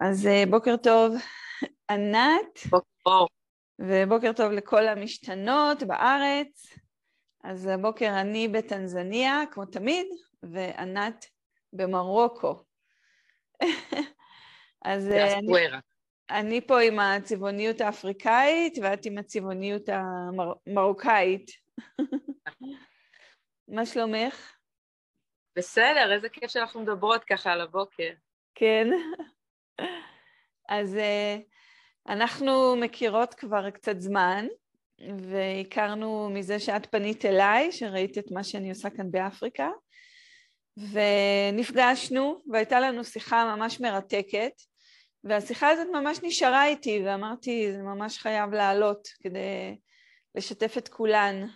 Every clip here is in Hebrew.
אז אה, בוקר טוב, ענת. בוקר טוב. ובוקר טוב לכל המשתנות בארץ. אז הבוקר אני בטנזניה, כמו תמיד, וענת במרוקו. אז אה, אני, אני פה עם הצבעוניות האפריקאית, ואת עם הצבעוניות המרוקאית. מה שלומך? בסדר, איזה כיף שאנחנו מדברות ככה על הבוקר. כן. אז uh, אנחנו מכירות כבר קצת זמן, והכרנו מזה שאת פנית אליי, שראית את מה שאני עושה כאן באפריקה, ונפגשנו, והייתה לנו שיחה ממש מרתקת, והשיחה הזאת ממש נשארה איתי, ואמרתי, זה ממש חייב לעלות כדי לשתף את כולן.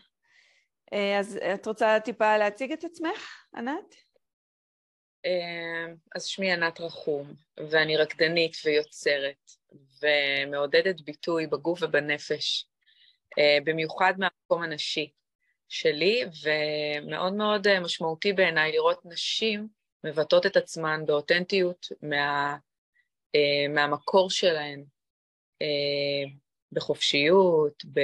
אה, אז את רוצה טיפה להציג את עצמך, ענת? אמ, אז שמי ענת רחום, ואני רקדנית ויוצרת, ומעודדת ביטוי בגוף ובנפש, אה, במיוחד מהמקום הנשי שלי, ומאוד מאוד אה, משמעותי בעיניי לראות נשים מבטאות את עצמן באותנטיות מה, אה, מהמקור שלהן, בחופשיות, ב...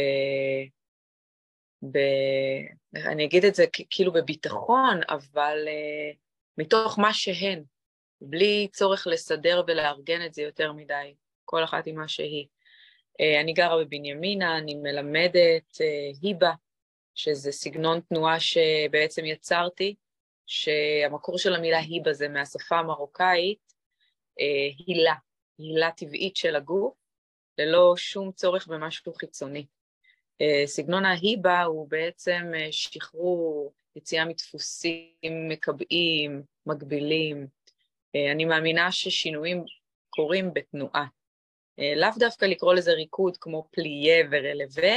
ב... אני אגיד את זה כאילו בביטחון, אבל מתוך מה שהן, בלי צורך לסדר ולארגן את זה יותר מדי, כל אחת עם מה שהיא. אה, אני גרה בבנימינה, אני מלמדת אה, היבה, שזה סגנון תנועה שבעצם יצרתי, שהמקור של המילה היבה זה מהשפה המרוקאית, אה, הילה, הילה טבעית של הגוף, ללא שום צורך במשהו חיצוני. סגנון ההיבה הוא בעצם שחרור יציאה מדפוסים מקבעים, מגבילים. אה, אני מאמינה ששינויים קורים בתנועה. אה, לאו דווקא לקרוא לזה ריקוד כמו פליה ורלווה,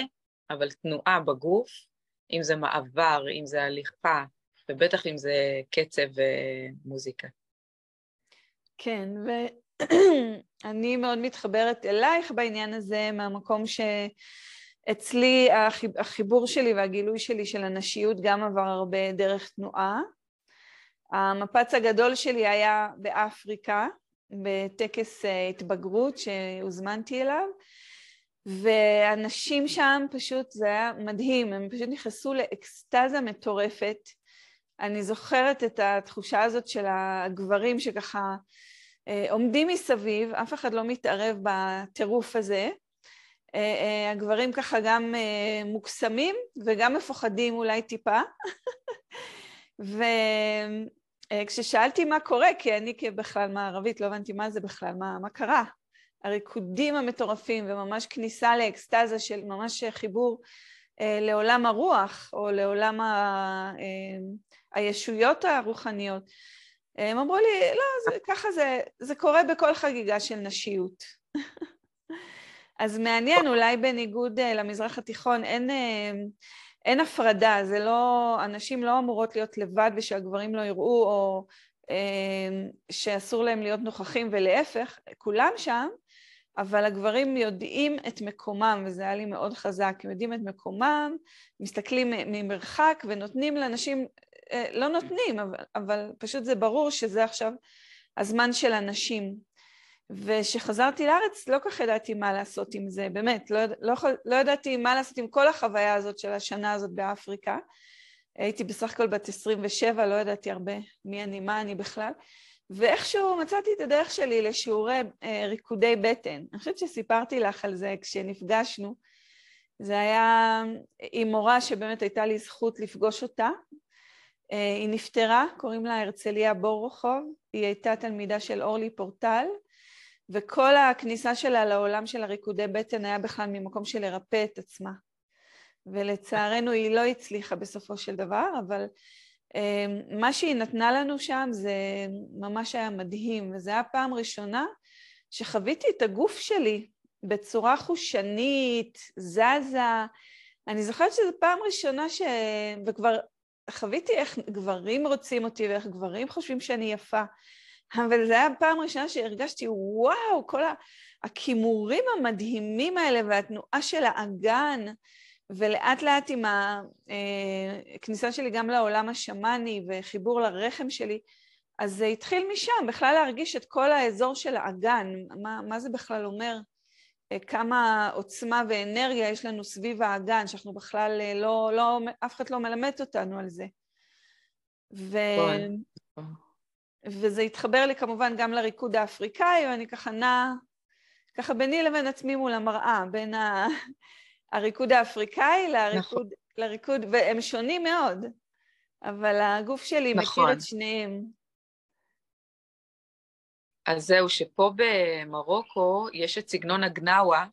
אבל תנועה בגוף, אם זה מעבר, אם זה הליכה, ובטח אם זה קצב ומוזיקה. כן, ואני מאוד מתחברת אלייך בעניין הזה, מהמקום ש... אצלי החיבור שלי והגילוי שלי של הנשיות גם עבר הרבה דרך תנועה. המפץ הגדול שלי היה באפריקה, בטקס אה, התבגרות שהוזמנתי אליו, ואנשים שם פשוט, זה היה מדהים, הם פשוט נכנסו לאקסטזה מטורפת. אני זוכרת את התחושה הזאת של הגברים שככה אה, עומדים מסביב, אף אחד לא מתערב בטירוף הזה, הגברים ככה גם אה, מוקסמים וגם מפוחדים אולי טיפה. וכששאלתי מה קורה, כי אני כבכלל מערבית לא הבנתי מה זה בכלל, מה, מה קרה. הריקודים המטורפים וממש כניסה לאקסטזה של ממש חיבור אה, לעולם הרוח או לעולם ה, אה, הישויות הרוחניות. הם אמרו לי, לא, זה, ככה זה, זה קורה בכל חגיגה של נשיות. אז מעניין, אולי בניגוד uh, למזרח התיכון, אין, uh, אין הפרדה, זה לא, הנשים לא אמורות להיות לבד ושהגברים לא יראו, או uh, שאסור להם להיות נוכחים, ולהפך, כולם שם, אבל הגברים יודעים את מקומם, וזה היה לי מאוד חזק, הם יודעים את מקומם, מסתכלים ממרחק ונותנים לנשים, לא נותנים, אבל, אבל פשוט זה ברור שזה עכשיו הזמן של הנשים. וכשחזרתי לארץ לא כך ידעתי מה לעשות עם זה, באמת, לא, לא, לא ידעתי מה לעשות עם כל החוויה הזאת של השנה הזאת באפריקה. הייתי בסך הכל בת 27, לא ידעתי הרבה מי אני, מה אני בכלל, ואיכשהו מצאתי את הדרך שלי לשיעורי אה, ריקודי בטן. אני חושבת שסיפרתי לך על זה כשנפגשנו. זה היה עם מורה שבאמת הייתה לי זכות לפגוש אותה. אה, היא נפטרה, קוראים לה הרצליה בורוכוב, היא הייתה תלמידה של אורלי פורטל, וכל הכניסה שלה לעולם של הריקודי בטן היה בכלל ממקום של לרפא את עצמה. ולצערנו היא לא הצליחה בסופו של דבר, אבל אמ, מה שהיא נתנה לנו שם זה ממש היה מדהים, וזו הייתה פעם ראשונה שחוויתי את הגוף שלי בצורה חושנית, זזה. אני זוכרת שזו פעם ראשונה ש... וכבר חוויתי איך גברים רוצים אותי ואיך גברים חושבים שאני יפה. אבל זו הייתה פעם ראשונה שהרגשתי, וואו, כל הכימורים המדהימים האלה והתנועה של האגן, ולאט לאט עם הכניסה אה, שלי גם לעולם השמאני וחיבור לרחם שלי, אז זה התחיל משם, בכלל להרגיש את כל האזור של האגן, מה, מה זה בכלל אומר, אה, כמה עוצמה ואנרגיה יש לנו סביב האגן, שאנחנו בכלל אה, לא, לא, אף אחד לא מלמד אותנו על זה. ו... נכון. וזה התחבר לי כמובן גם לריקוד האפריקאי, ואני ככה נעה, ככה ביני לבין עצמי מול המראה, בין ה... הריקוד האפריקאי לריקוד, נכון. לריקוד, והם שונים מאוד, אבל הגוף שלי נכון. מכיר את שניהם. אז זהו, שפה במרוקו יש את סגנון הגנאווה,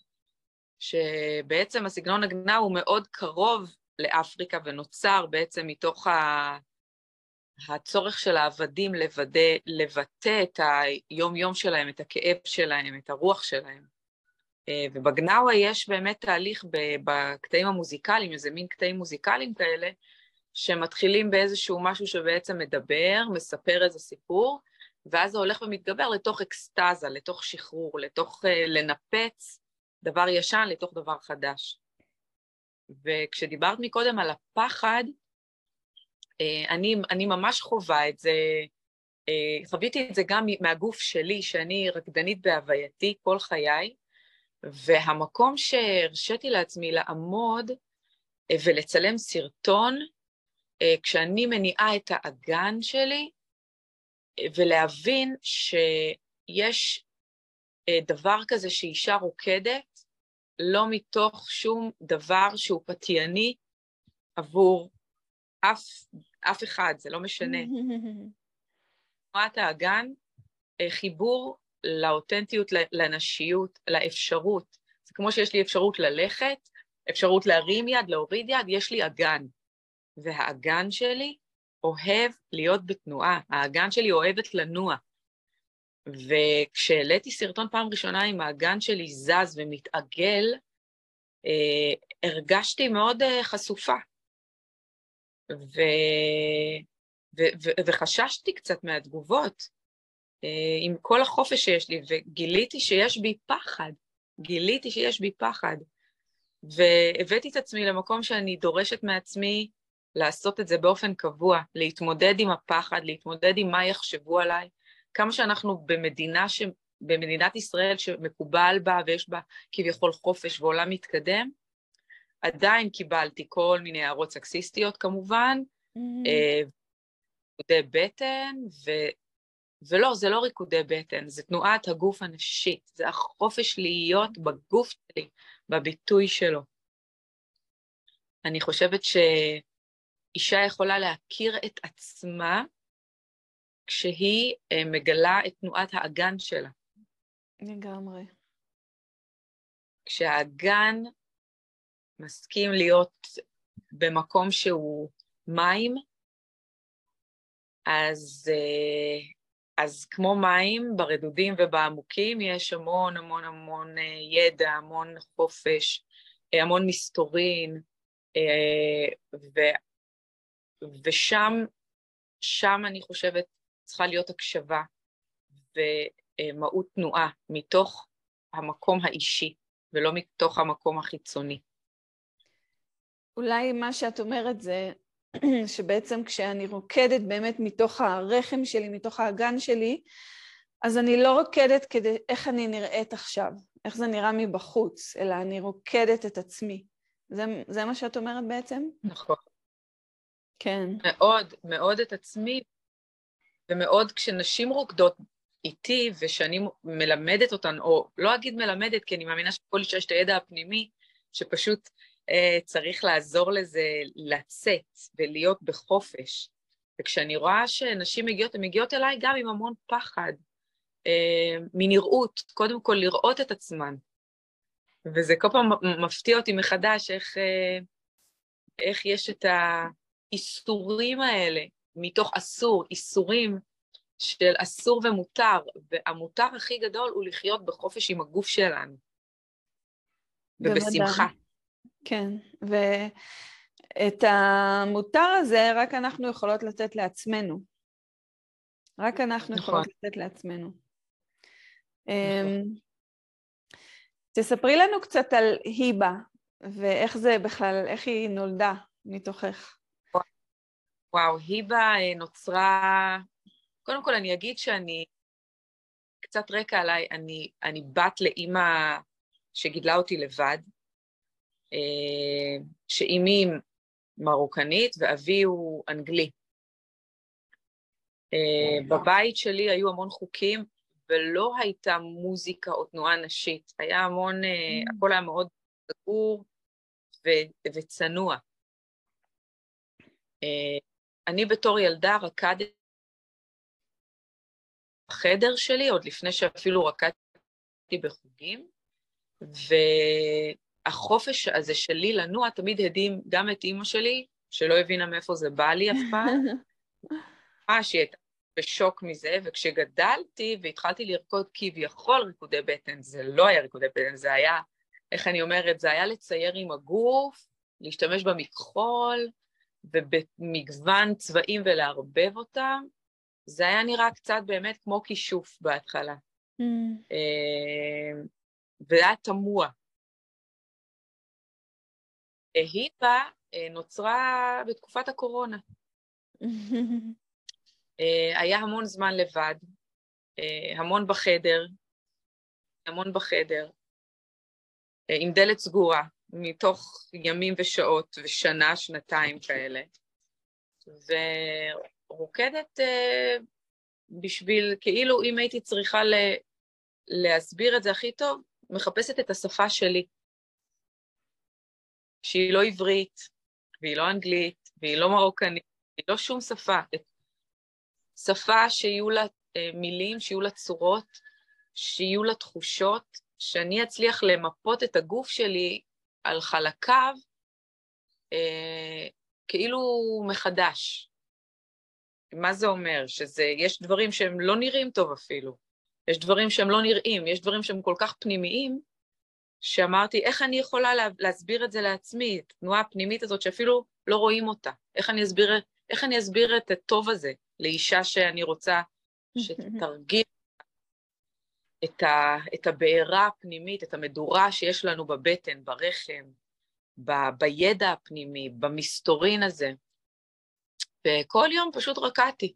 שבעצם הסגנון הגנאווה הוא מאוד קרוב לאפריקה ונוצר בעצם מתוך ה... הצורך של העבדים לוודא, לבטא את היום-יום שלהם, את הכאב שלהם, את הרוח שלהם. אה, ובגנאווה יש באמת תהליך בקטעים המוזיקליים, איזה מין קטעים מוזיקליים כאלה, שמתחילים באיזשהו משהו שבעצם מדבר, מספר איזה סיפור, ואז זה הולך ומתגבר לתוך אקסטזה, לתוך שחרור, לתוך uh, לנפץ דבר ישן לתוך דבר חדש. וכשדיברת מקודם על הפחד, אני, אני ממש חווה את זה, uh, חוויתי את זה גם מהגוף שלי, שאני רקדנית בהווייתי כל חיי, והמקום שהרשיתי לעצמי לעמוד ולצלם סרטון, כשאני מניעה את האגן שלי, ולהבין שיש אה, דבר כזה שאישה רוקדת, לא מתוך שום דבר שהוא פתייני עבור אף, אף אחד, זה לא משנה. תנועת האגן, אה, חיבור לאותנטיות, לנשיות, לאפשרות. זה כמו שיש לי אפשרות ללכת, אפשרות להרים יד, להוריד יד, יש לי אגן. והאגן שלי אוהב להיות בתנועה, האגן שלי אוהבת לנוע. וכשהעליתי סרטון פעם ראשונה עם האגן שלי זז ומתעגל, אה, הרגשתי מאוד אה, חשופה. ו... ו... ו... וחששתי קצת מהתגובות, אה, עם כל החופש שיש לי, וגיליתי שיש בי פחד, גיליתי שיש בי פחד. והבאתי את עצמי למקום שאני דורשת מעצמי לעשות את זה באופן קבוע, להתמודד עם הפחד, להתמודד עם מה יחשבו עליי, כמה שאנחנו במדינה ש... במדינת ישראל שמקובל בה ויש בה כביכול חופש ועולם מתקדם, עדיין קיבלתי כל מיני הערות סקסיסטיות כמובן, mm-hmm. ריקודי בטן, ו... ולא, זה לא ריקודי בטן, זה תנועת הגוף הנשית, זה החופש להיות בגוף שלי, בביטוי שלו. אני חושבת ש... אישה יכולה להכיר את עצמה כשהיא אה, מגלה את תנועת האגן שלה. לגמרי. כשהאגן מסכים להיות במקום שהוא מים, אז, אה, אז כמו מים, ברדודים ובעמוקים יש המון המון המון אה, ידע, המון חופש, המון מסתורין, ושם, שם אני חושבת צריכה להיות הקשבה ומהות תנועה מתוך המקום האישי ולא מתוך המקום החיצוני. אולי מה שאת אומרת זה שבעצם כשאני רוקדת באמת מתוך הרחם שלי, מתוך האגן שלי, אז אני לא רוקדת כדי איך אני נראית עכשיו, איך זה נראה מבחוץ, אלא אני רוקדת את עצמי. זה, זה מה שאת אומרת בעצם? נכון. כן. מאוד, מאוד את עצמי, ומאוד כשנשים רוקדות איתי, ושאני מלמדת אותן, או לא אגיד מלמדת, כי אני מאמינה שכל אישה יש את הידע הפנימי, שפשוט צריך לעזור לזה לצאת ולהיות בחופש. וכשאני רואה שנשים מגיעות, הן מגיעות אליי גם עם המון פחד, אה, מנראות, קודם כל לראות את עצמן. וזה כל פעם מפתיע אותי מחדש איך, אה, איך יש את. האיסורים האלה, מתוך אסור, איסורים של אסור ומותר, והמותר הכי גדול הוא לחיות בחופש עם הגוף שלנו. ובשמחה. כן, ואת המותר הזה רק אנחנו יכולות לתת לעצמנו. רק אנחנו נכון. יכולות לתת לעצמנו. נכון. אמ, תספרי לנו קצת על היבה, ואיך זה בכלל, איך היא נולדה מתוכך. וואו, היבה אה, נוצרה, קודם כל אני אגיד שאני, קצת רקע עליי, אני, אני בת לאימא שגידלה אותי לבד, שאימי מרוקנית ואבי הוא אנגלי. אה, בבית שלי היו המון חוקים ולא הייתה מוזיקה או תנועה נשית, היה המון, אה, mm. הכל היה מאוד סגור וצנוע. אני בתור ילדה רקדתי בחדר שלי, עוד לפני שאפילו רקדתי בחוגים, והחופש הזה שלי לנוע תמיד הדהים גם את אימא שלי, שלא הבינה מאיפה זה בא לי אף פעם, ממש היא הייתה בשוק מזה, וכשגדלתי והתחלתי לרקוד כביכול ריקודי בטן, זה לא היה ריקודי בטן, זה היה, איך אני אומרת, זה היה לצייר עם הגוף, להשתמש במכחול, ובמגוון צבעים ולערבב אותם, זה היה נראה קצת באמת כמו כישוף בהתחלה. Mm. וזה היה תמוה. היבה אה, נוצרה בתקופת הקורונה. אה, היה המון זמן לבד, המון בחדר, המון בחדר, עם דלת סגורה, מתוך ימים ושעות ושנה, שנתיים כאלה. ורוקדת בשביל, כאילו אם הייתי צריכה ל, להסביר את זה הכי טוב, מחפשת את השפה שלי, שהיא לא עברית, והיא לא אנגלית, והיא לא מרוקנית, היא לא שום שפה. שפה שיהיו לה uh, מילים, שיהיו לה צורות, שיהיו לה תחושות, שאני אצליח למפות את הגוף שלי על חלקיו אה, כאילו מחדש. מה זה אומר? שזה, יש דברים שהם לא נראים טוב אפילו. יש דברים שהם לא נראים, יש דברים שהם כל כך פנימיים, שאמרתי, איך אני יכולה לה, להסביר את זה לעצמי, את התנועה הפנימית הזאת שאפילו לא רואים אותה? איך אני אסביר, איך אני אסביר את הטוב הזה לאישה שאני רוצה שתרגיל את, ה, את הבעירה הפנימית, את המדורה שיש לנו בבטן, ברחם, ב, בידע הפנימי, במסתורין הזה. וכל יום פשוט רקדתי.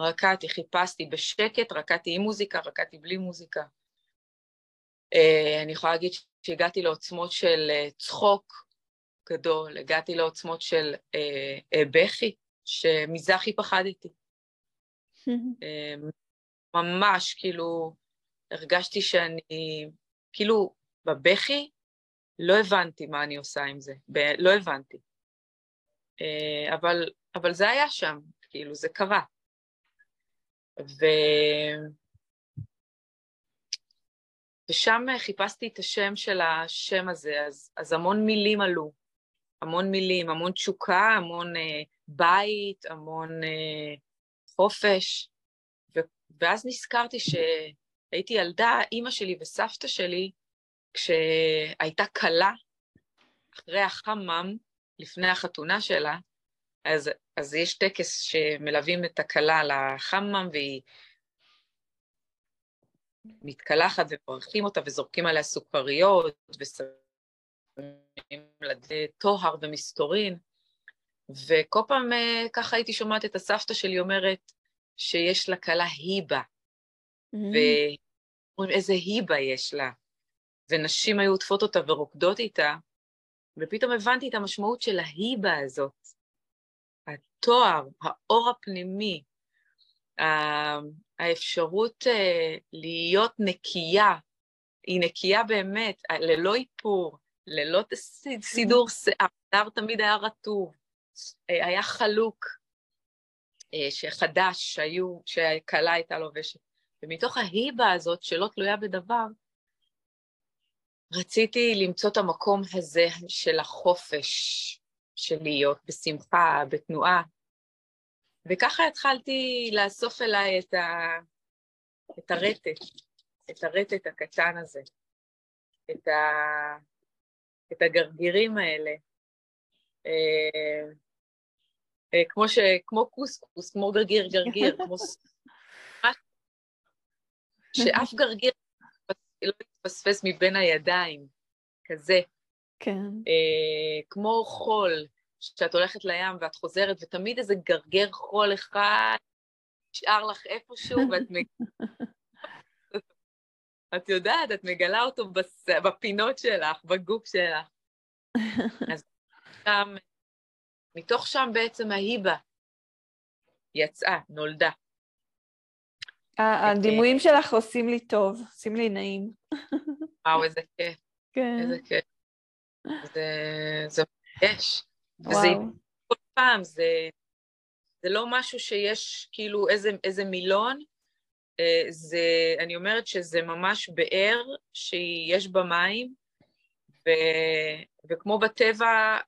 רקדתי, חיפשתי בשקט, רקדתי עם מוזיקה, רקדתי בלי מוזיקה. Uh, אני יכולה להגיד שהגעתי לעוצמות של uh, צחוק גדול, הגעתי לעוצמות של uh, בכי, שמזה הכי פחדתי. ממש, כאילו, הרגשתי שאני, כאילו, בבכי, לא הבנתי מה אני עושה עם זה, ב- לא הבנתי. אה, אבל, אבל זה היה שם, כאילו, זה קרה. ו... ושם חיפשתי את השם של השם הזה, אז, אז המון מילים עלו, המון מילים, המון תשוקה, המון אה, בית, המון אה, חופש, ו, ואז נזכרתי ש... הייתי ילדה, אימא שלי וסבתא שלי, כשהייתה כלה, אחרי החמם, לפני החתונה שלה, אז, אז יש טקס שמלווים את הכלה לחמם, והיא מתקלחת ומברכים אותה וזורקים עליה סוכריות ושמים לה טוהר ומסתורין. וכל פעם אה, ככה הייתי שומעת את הסבתא שלי אומרת שיש לכלה היבה, mm-hmm. ואומרים איזה היבה יש לה, ונשים היו עוטפות אותה ורוקדות איתה, ופתאום הבנתי את המשמעות של ההיבה הזאת, התואר, האור הפנימי, האפשרות אה, להיות נקייה, היא נקייה באמת, ללא איפור, ללא סידור שיער, שיער תמיד היה רטוב, אה, היה חלוק, אה, שחדש, שהיו, שהכלה הייתה לובשת. ומתוך ההיבה הזאת, שלא תלויה בדבר, רציתי למצוא את המקום הזה של החופש, של להיות בשמחה, בתנועה. וככה התחלתי לאסוף אליי את, ה... את הרטט, את הרטט הקטן הזה, את, ה... את הגרגירים האלה. אה, אה, כמו, ש... כמו קוסקוס, כמו גרגיר גרגיר, כמו שאף גרגיר לא יתפספס מבין הידיים, כזה. כן. אה, כמו חול, שאת הולכת לים ואת חוזרת, ותמיד איזה גרגר חול אחד נשאר לך איפשהו, ואת מגלה... את יודעת, את מגלה אותו בס... בפינות שלך, בגוף שלך. אז שם, מתוך שם בעצם ההיבה יצאה, נולדה. הדימויים שלך עושים לי טוב, עושים לי נעים. וואו, איזה כיף. כן. איזה כיף. זה, זה וזה כל פעם, זה, זה לא משהו שיש כאילו איזה, איזה מילון, אה, זה, אני אומרת שזה ממש באר שיש בה מים, ו, וכמו בטבע,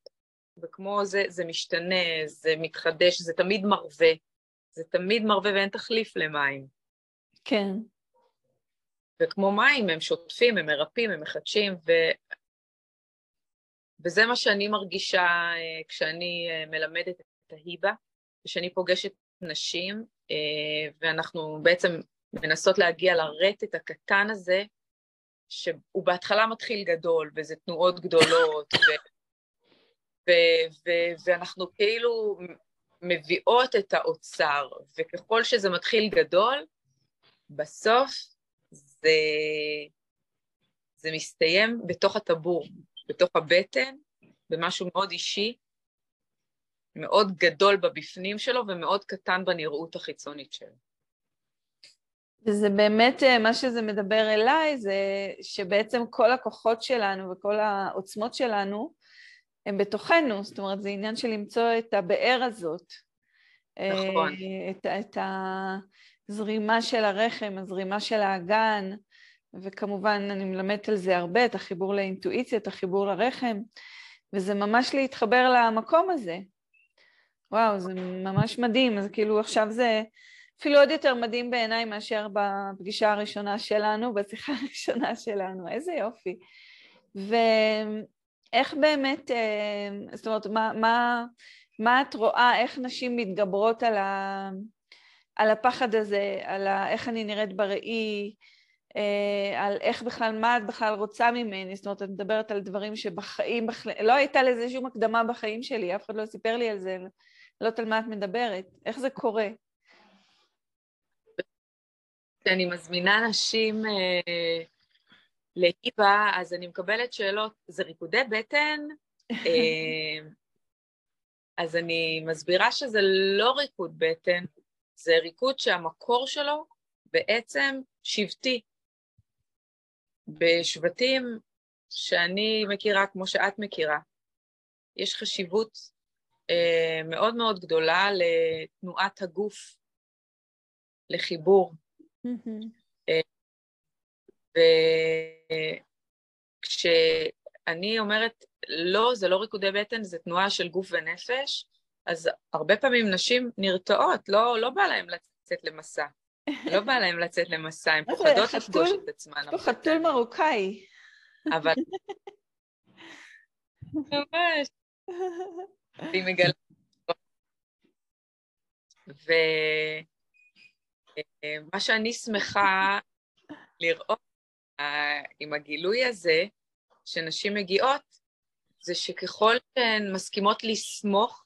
וכמו זה, זה משתנה, זה מתחדש, זה תמיד מרווה. זה תמיד מרווה ואין תחליף למים. כן. וכמו מים, הם שוטפים, הם מרפאים, הם מחדשים, ו... וזה מה שאני מרגישה אה, כשאני אה, מלמדת את ההיבה, כשאני פוגשת נשים, אה, ואנחנו בעצם מנסות להגיע לרטט הקטן הזה, שהוא בהתחלה מתחיל גדול, וזה תנועות גדולות, ו... ו- ו- ואנחנו כאילו מביאות את האוצר, וככל שזה מתחיל גדול, בסוף זה, זה מסתיים בתוך הטבור, בתוך הבטן, במשהו מאוד אישי, מאוד גדול בבפנים שלו ומאוד קטן בנראות החיצונית שלו. וזה באמת, אה, מה שזה מדבר אליי, זה שבעצם כל הכוחות שלנו וכל העוצמות שלנו הם בתוכנו, זאת אומרת, זה עניין של למצוא את הבאר הזאת. נכון. אה, את, את הזרימה של הרחם, הזרימה של האגן, וכמובן אני מלמדת על זה הרבה, את החיבור לאינטואיציה, את החיבור לרחם, וזה ממש להתחבר למקום הזה. וואו, זה ממש מדהים, אז כאילו עכשיו זה אפילו עוד יותר מדהים בעיניי מאשר בפגישה הראשונה שלנו, בשיחה הראשונה שלנו, איזה יופי. ואיך באמת, אה, זאת אומרת, מה, מה, מה את רואה, איך נשים מתגברות על, ה, על הפחד הזה, על ה, איך אני נראית בראי, על איך בכלל, מה את בכלל רוצה ממני, זאת אומרת, את מדברת על דברים שבחיים, בכלל, לא הייתה לזה שום הקדמה בחיים שלי, אף אחד לא סיפר לי על זה, לא יודעת על מה את מדברת, איך זה קורה? כשאני מזמינה נשים אה, להיבה, אז אני מקבלת שאלות, זה ריקודי בטן? אה, אז אני מסבירה שזה לא ריקוד בטן, זה ריקוד שהמקור שלו בעצם שבטי. בשבטים שאני מכירה, כמו שאת מכירה, יש חשיבות אה, מאוד מאוד גדולה לתנועת הגוף, לחיבור. Mm-hmm. אה, וכשאני אומרת לא, זה לא ריקודי בטן, זה תנועה של גוף ונפש, אז הרבה פעמים נשים נרתעות, לא, לא בא להן לצאת למסע. לא בא להן לצאת למסע, הן פוחדות לפגוש את עצמן. יש פה חתול מרוקאי. אבל... ממש. והיא מגלה... ומה שאני שמחה לראות אה, עם הגילוי הזה, שנשים מגיעות, זה שככל שהן מסכימות לסמוך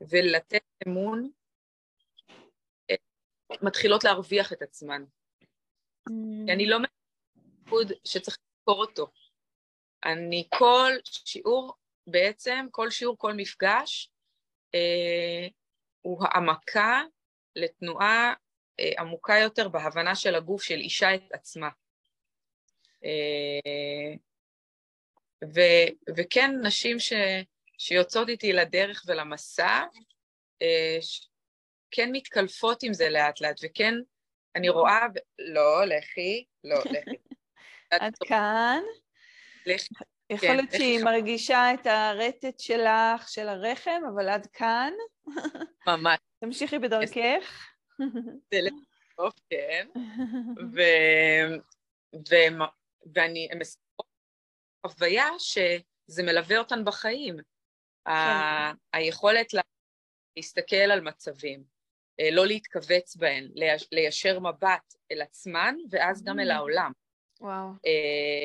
ולתת אמון, מתחילות להרוויח את עצמן. Mm. כי אני לא מבין שצריך לזכור אותו. אני כל שיעור, בעצם כל שיעור, כל מפגש, אה, הוא העמקה לתנועה אה, עמוקה יותר בהבנה של הגוף של אישה את עצמה. אה, ו, וכן, נשים ש, שיוצאות איתי לדרך ולמסע, אה, כן מתקלפות עם זה לאט לאט, וכן, אני רואה, לא, לכי, לא, לכי. עד כאן. לכי. יכול כן, להיות שהיא מרגישה את הרטט שלך, של הרחם, אבל עד כאן. ממש. תמשיכי בדרכך. טוב, כן. ואני מספרת חוויה שזה מלווה אותן בחיים. כן. היכולת להסתכל על מצבים, לא להתכווץ בהן, ליישר מבט אל עצמן ואז גם אל mm. העולם. וואו. אה,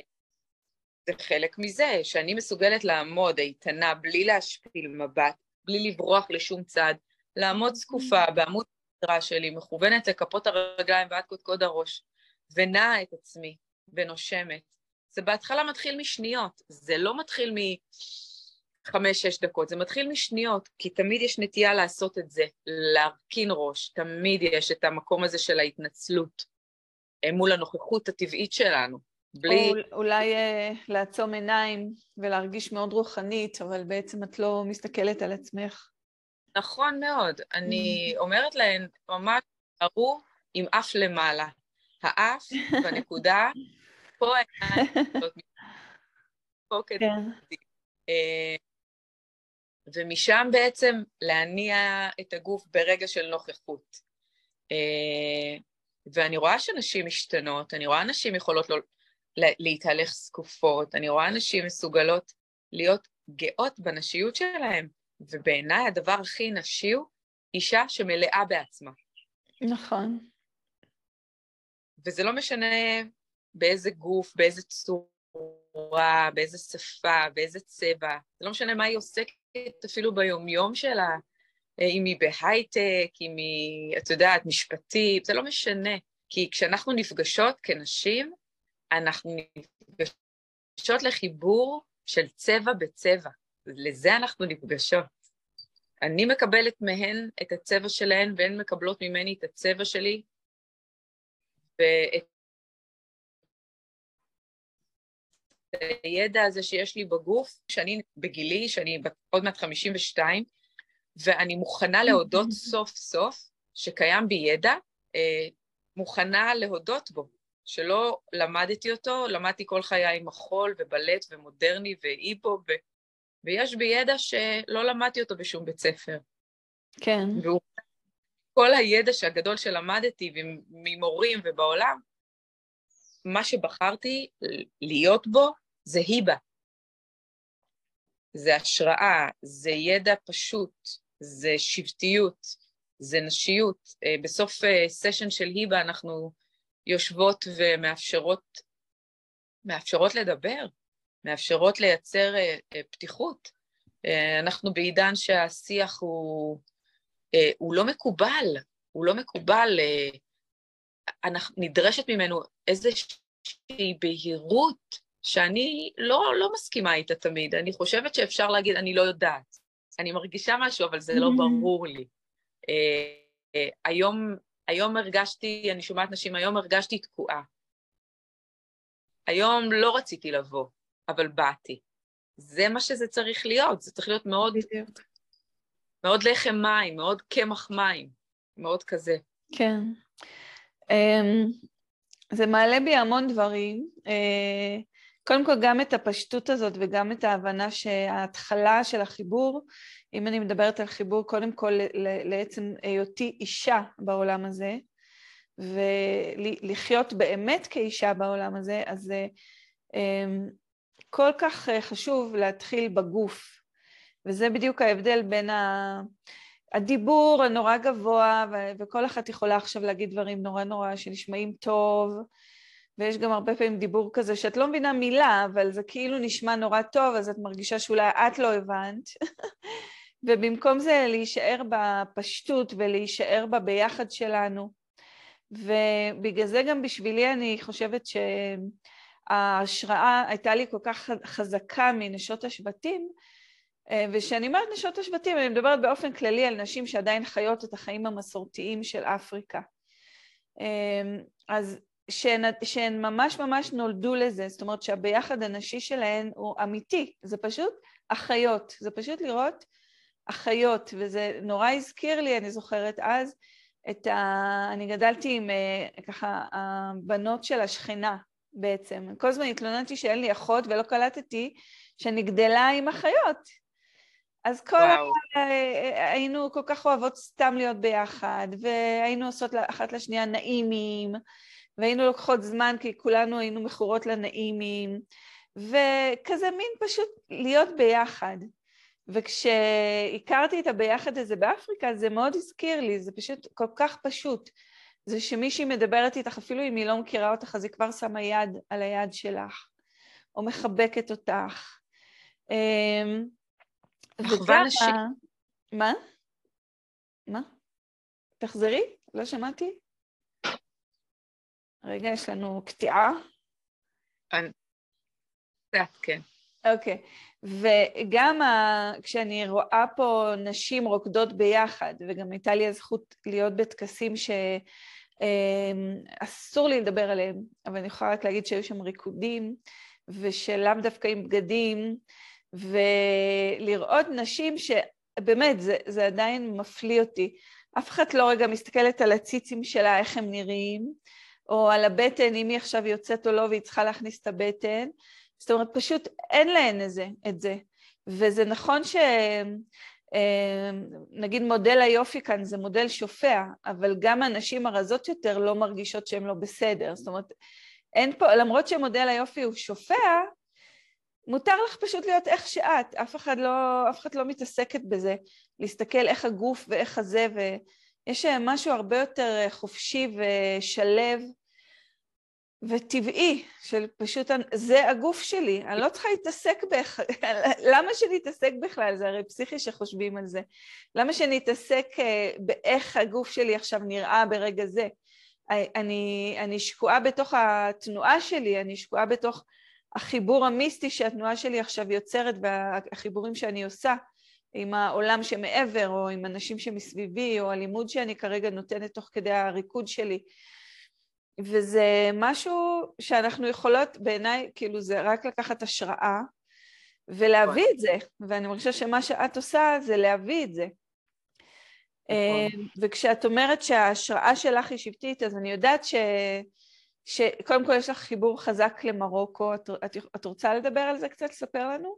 זה חלק מזה, שאני מסוגלת לעמוד איתנה בלי להשפיל מבט, בלי לברוח לשום צד, לעמוד mm. זקופה בעמוד המטרה שלי מכוונת לכפות הרגליים ועד קודקוד הראש, ונעה את עצמי ונושמת. זה בהתחלה מתחיל משניות, זה לא מתחיל מחמש-שש דקות, זה מתחיל משניות, כי תמיד יש נטייה לעשות את זה, להרכין ראש, תמיד יש את המקום הזה של ההתנצלות מול הנוכחות הטבעית שלנו. בלי... או אולי uh, לעצום עיניים ולהרגיש מאוד רוחנית, אבל בעצם את לא מסתכלת על עצמך. נכון מאוד. אני mm. אומרת להן, ממש, תראו עם אף למעלה. האף בנקודה, פה העיניים, פה כדי... ומשם בעצם להניע את הגוף ברגע של נוכחות. אה, ואני רואה שנשים משתנות, אני רואה נשים יכולות לא, להתהלך זקופות, אני רואה נשים מסוגלות להיות גאות בנשיות שלהן, ובעיניי הדבר הכי נשי הוא אישה שמלאה בעצמה. נכון. וזה לא משנה באיזה גוף, באיזה צורה, באיזה שפה, באיזה צבע, זה לא משנה מה היא עוסקת אפילו ביומיום שלה, אם היא בהייטק, אם היא, את יודעת, משפטית, זה לא משנה. כי כשאנחנו נפגשות כנשים, אנחנו נפגשות לחיבור של צבע בצבע. לזה אנחנו נפגשות. אני מקבלת מהן את הצבע שלהן, והן מקבלות ממני את הצבע שלי, ואת הידע הזה שיש לי בגוף, שאני בגילי, שאני עוד מעט 52, ואני מוכנה להודות סוף סוף שקיים בי ידע, אה, מוכנה להודות בו, שלא למדתי אותו, למדתי כל חיי מחול ובלט ומודרני ואיפו, ו... ויש בי ידע שלא למדתי אותו בשום בית ספר. כן. והוא כל הידע הגדול שלמדתי ממורים ובעולם, מה שבחרתי להיות בו זה היבה. זה השראה, זה ידע פשוט, זה שבטיות, זה נשיות. אה, בסוף סשן אה, של היבה אנחנו יושבות ומאפשרות מאפשרות לדבר, מאפשרות לייצר אה, פתיחות. אנחנו בעידן שהשיח הוא, הוא לא מקובל, הוא לא מקובל, אנחנו, נדרשת ממנו איזושהי בהירות שאני לא, לא מסכימה איתה תמיד. אני חושבת שאפשר להגיד, אני לא יודעת. אני מרגישה משהו, אבל זה לא mm-hmm. ברור לי. אה, אה, היום, היום הרגשתי, אני שומעת נשים, היום הרגשתי תקועה. היום לא רציתי לבוא, אבל באתי. זה מה שזה צריך להיות, זה צריך להיות מאוד, מאוד לחם מים, מאוד קמח מים, מאוד כזה. כן. Um, זה מעלה בי המון דברים. Uh, קודם כל גם את הפשטות הזאת וגם את ההבנה שההתחלה של החיבור אם אני מדברת על חיבור קודם כל לעצם היותי אישה בעולם הזה, ולחיות באמת כאישה בעולם הזה, אז זה אמ, כל כך חשוב להתחיל בגוף, וזה בדיוק ההבדל בין הדיבור הנורא גבוה, וכל אחת יכולה עכשיו להגיד דברים נורא נורא שנשמעים טוב, ויש גם הרבה פעמים דיבור כזה שאת לא מבינה מילה, אבל זה כאילו נשמע נורא טוב, אז את מרגישה שאולי את לא הבנת. ובמקום זה להישאר בפשטות ולהישאר בה ביחד שלנו. ובגלל זה גם בשבילי אני חושבת שההשראה הייתה לי כל כך חזקה מנשות השבטים, וכשאני אומרת נשות השבטים, אני מדברת באופן כללי על נשים שעדיין חיות את החיים המסורתיים של אפריקה. אז שהן, שהן ממש ממש נולדו לזה, זאת אומרת שהביחד הנשי שלהן הוא אמיתי, זה פשוט אחיות, זה פשוט לראות אחיות, וזה נורא הזכיר לי, אני זוכרת אז, את ה... אני גדלתי עם אה, ככה הבנות של השכנה בעצם. כל הזמן התלוננתי שאין לי אחות ולא קלטתי שאני גדלה עם אחיות. אז כל ה... אה, היינו כל כך אוהבות סתם להיות ביחד, והיינו עושות אחת לשנייה נעימים, והיינו לוקחות זמן כי כולנו היינו מכורות לנעימים, וכזה מין פשוט להיות ביחד. וכשהכרתי את הביחד הזה באפריקה, זה מאוד הזכיר לי, זה פשוט כל כך פשוט. זה שמישהי מדברת איתך, אפילו אם היא לא מכירה אותך, אז היא כבר שמה יד על היד שלך, או מחבקת אותך. אחווה נשית. מה? מה? תחזרי, לא שמעתי. רגע, יש לנו קטיעה. קצת, כן. אוקיי, וגם ה... כשאני רואה פה נשים רוקדות ביחד, וגם הייתה לי הזכות להיות בטקסים שאסור אמ, לי לדבר עליהם, אבל אני יכולה רק להגיד שהיו שם ריקודים, ושלאו דווקא עם בגדים, ולראות נשים שבאמת, זה, זה עדיין מפליא אותי. אף אחד לא רגע מסתכלת על הציצים שלה, איך הם נראים, או על הבטן, אם היא עכשיו יוצאת או לא והיא צריכה להכניס את הבטן. זאת אומרת, פשוט אין להן איזה, את זה. וזה נכון ש... אה, נגיד מודל היופי כאן זה מודל שופע, אבל גם הנשים הרזות יותר לא מרגישות שהן לא בסדר. זאת אומרת, אין פה, למרות שמודל היופי הוא שופע, מותר לך פשוט להיות איך שאת, אף אחד לא, אף אחד לא מתעסקת בזה, להסתכל איך הגוף ואיך הזה, ויש משהו הרבה יותר חופשי ושלב וטבעי, של פשוט, זה הגוף שלי, אני לא צריכה להתעסק באיך, למה שאני אתעסק בכלל? זה הרי פסיכי שחושבים על זה. למה שאני אתעסק אה, באיך הגוף שלי עכשיו נראה ברגע זה? אני, אני שקועה בתוך התנועה שלי, אני שקועה בתוך החיבור המיסטי שהתנועה שלי עכשיו יוצרת והחיבורים שאני עושה עם העולם שמעבר או עם אנשים שמסביבי או הלימוד שאני כרגע נותנת תוך כדי הריקוד שלי. וזה משהו שאנחנו יכולות, בעיניי, כאילו זה רק לקחת השראה ולהביא את זה, ואני מרגישה שמה שאת עושה זה להביא את זה. נכון. וכשאת אומרת שההשראה שלך היא שבטית, אז אני יודעת ש... שקודם כל יש לך חיבור חזק למרוקו, את, את, את רוצה לדבר על זה קצת? לספר לנו?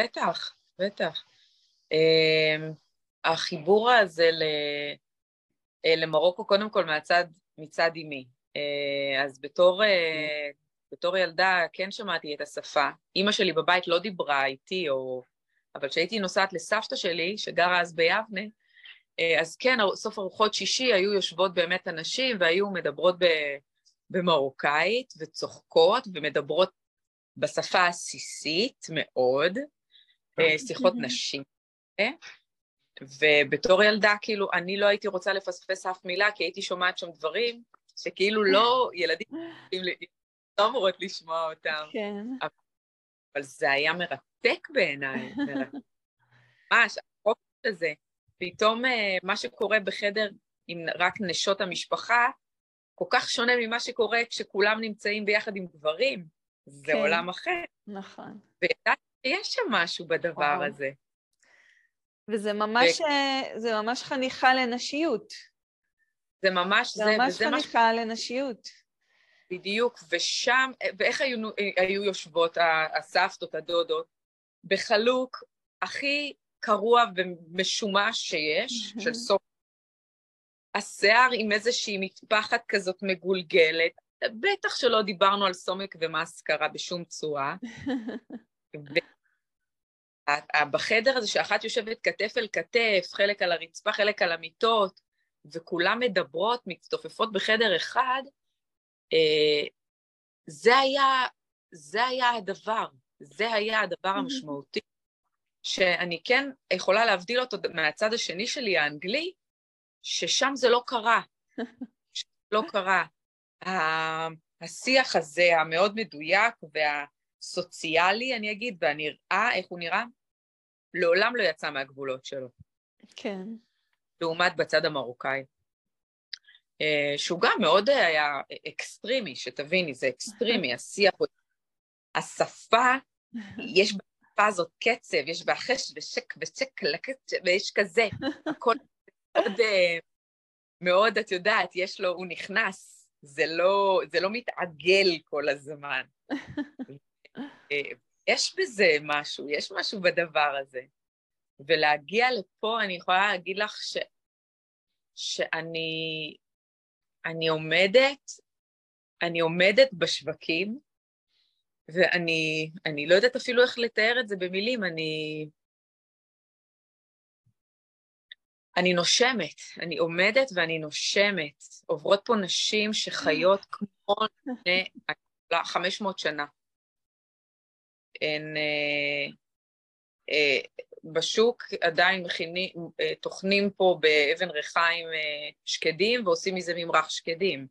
בטח, בטח. Uh, החיבור הזה uh, למרוקו, קודם כל מהצד, מצד אימי. Uh, אז בתור, uh, בתור ילדה כן שמעתי את השפה. אימא שלי בבית לא דיברה איתי, או... אבל כשהייתי נוסעת לסבתא שלי, שגרה אז ביבנה, אז כן, סוף ארוחות שישי היו יושבות באמת הנשים והיו מדברות. במרוקאית וצוחקות ומדברות בשפה עסיסית מאוד, אה, שיחות נשים. ובתור ילדה, כאילו, אני לא הייתי רוצה לפספס אף מילה, כי הייתי שומעת שם דברים שכאילו לא, ילדים לא אמורות לשמוע אותם. כן. אבל זה היה מרתק בעיניי, ממש, החוק הזה. פתאום אה, מה שקורה בחדר עם רק נשות המשפחה, כל כך שונה ממה שקורה כשכולם נמצאים ביחד עם גברים. זה כן, עולם אחר. נכון. וידעתי שיש שם משהו בדבר וואו. הזה. וזה ממש, ו... אה, זה ממש חניכה לנשיות. זה ממש זה. זה ממש חניכה מש... לנשיות. בדיוק, ושם, ואיך היו, היו יושבות הסבתות, הדודות? בחלוק הכי קרוע ומשומש שיש, של סוף השיער עם איזושהי מטפחת כזאת מגולגלת, בטח שלא דיברנו על סומק ומאסקרה בשום צורה. בחדר הזה שאחת יושבת כתף אל כתף, חלק על הרצפה, חלק על המיטות, וכולם מדברות, מצטופפות בחדר אחד, אה, זה היה, זה היה הדבר, זה היה הדבר המשמעותי, שאני כן יכולה להבדיל אותו מהצד השני שלי, האנגלי, ששם זה לא קרה. לא קרה. השיח הזה, המאוד מדויק והסוציאלי, אני אגיד, והנראה, איך הוא נראה, לעולם לא יצא מהגבולות שלו. כן. לעומת בצד המרוקאי. אה, שהוא גם מאוד היה אקסטרימי, שתביני, זה אקסטרימי, השיח, השפה, יש בשפה הזאת קצב, יש בה חש ושק ושק ויש כזה, הכל מאוד, אה, מאוד, את יודעת, יש לו, הוא נכנס, זה לא, זה לא מתעגל כל הזמן. יש בזה משהו, יש משהו בדבר הזה. ולהגיע לפה, אני יכולה להגיד לך ש, שאני אני עומדת, אני עומדת בשווקים, ואני לא יודעת אפילו איך לתאר את זה במילים, אני... אני נושמת, אני עומדת ואני נושמת. עוברות פה נשים שחיות כמו לפני 500 שנה. הן... אה, אה, בשוק עדיין מכינים, אה, טוחנים פה באבן ריחיים שקדים ועושים מזה ממרח שקדים.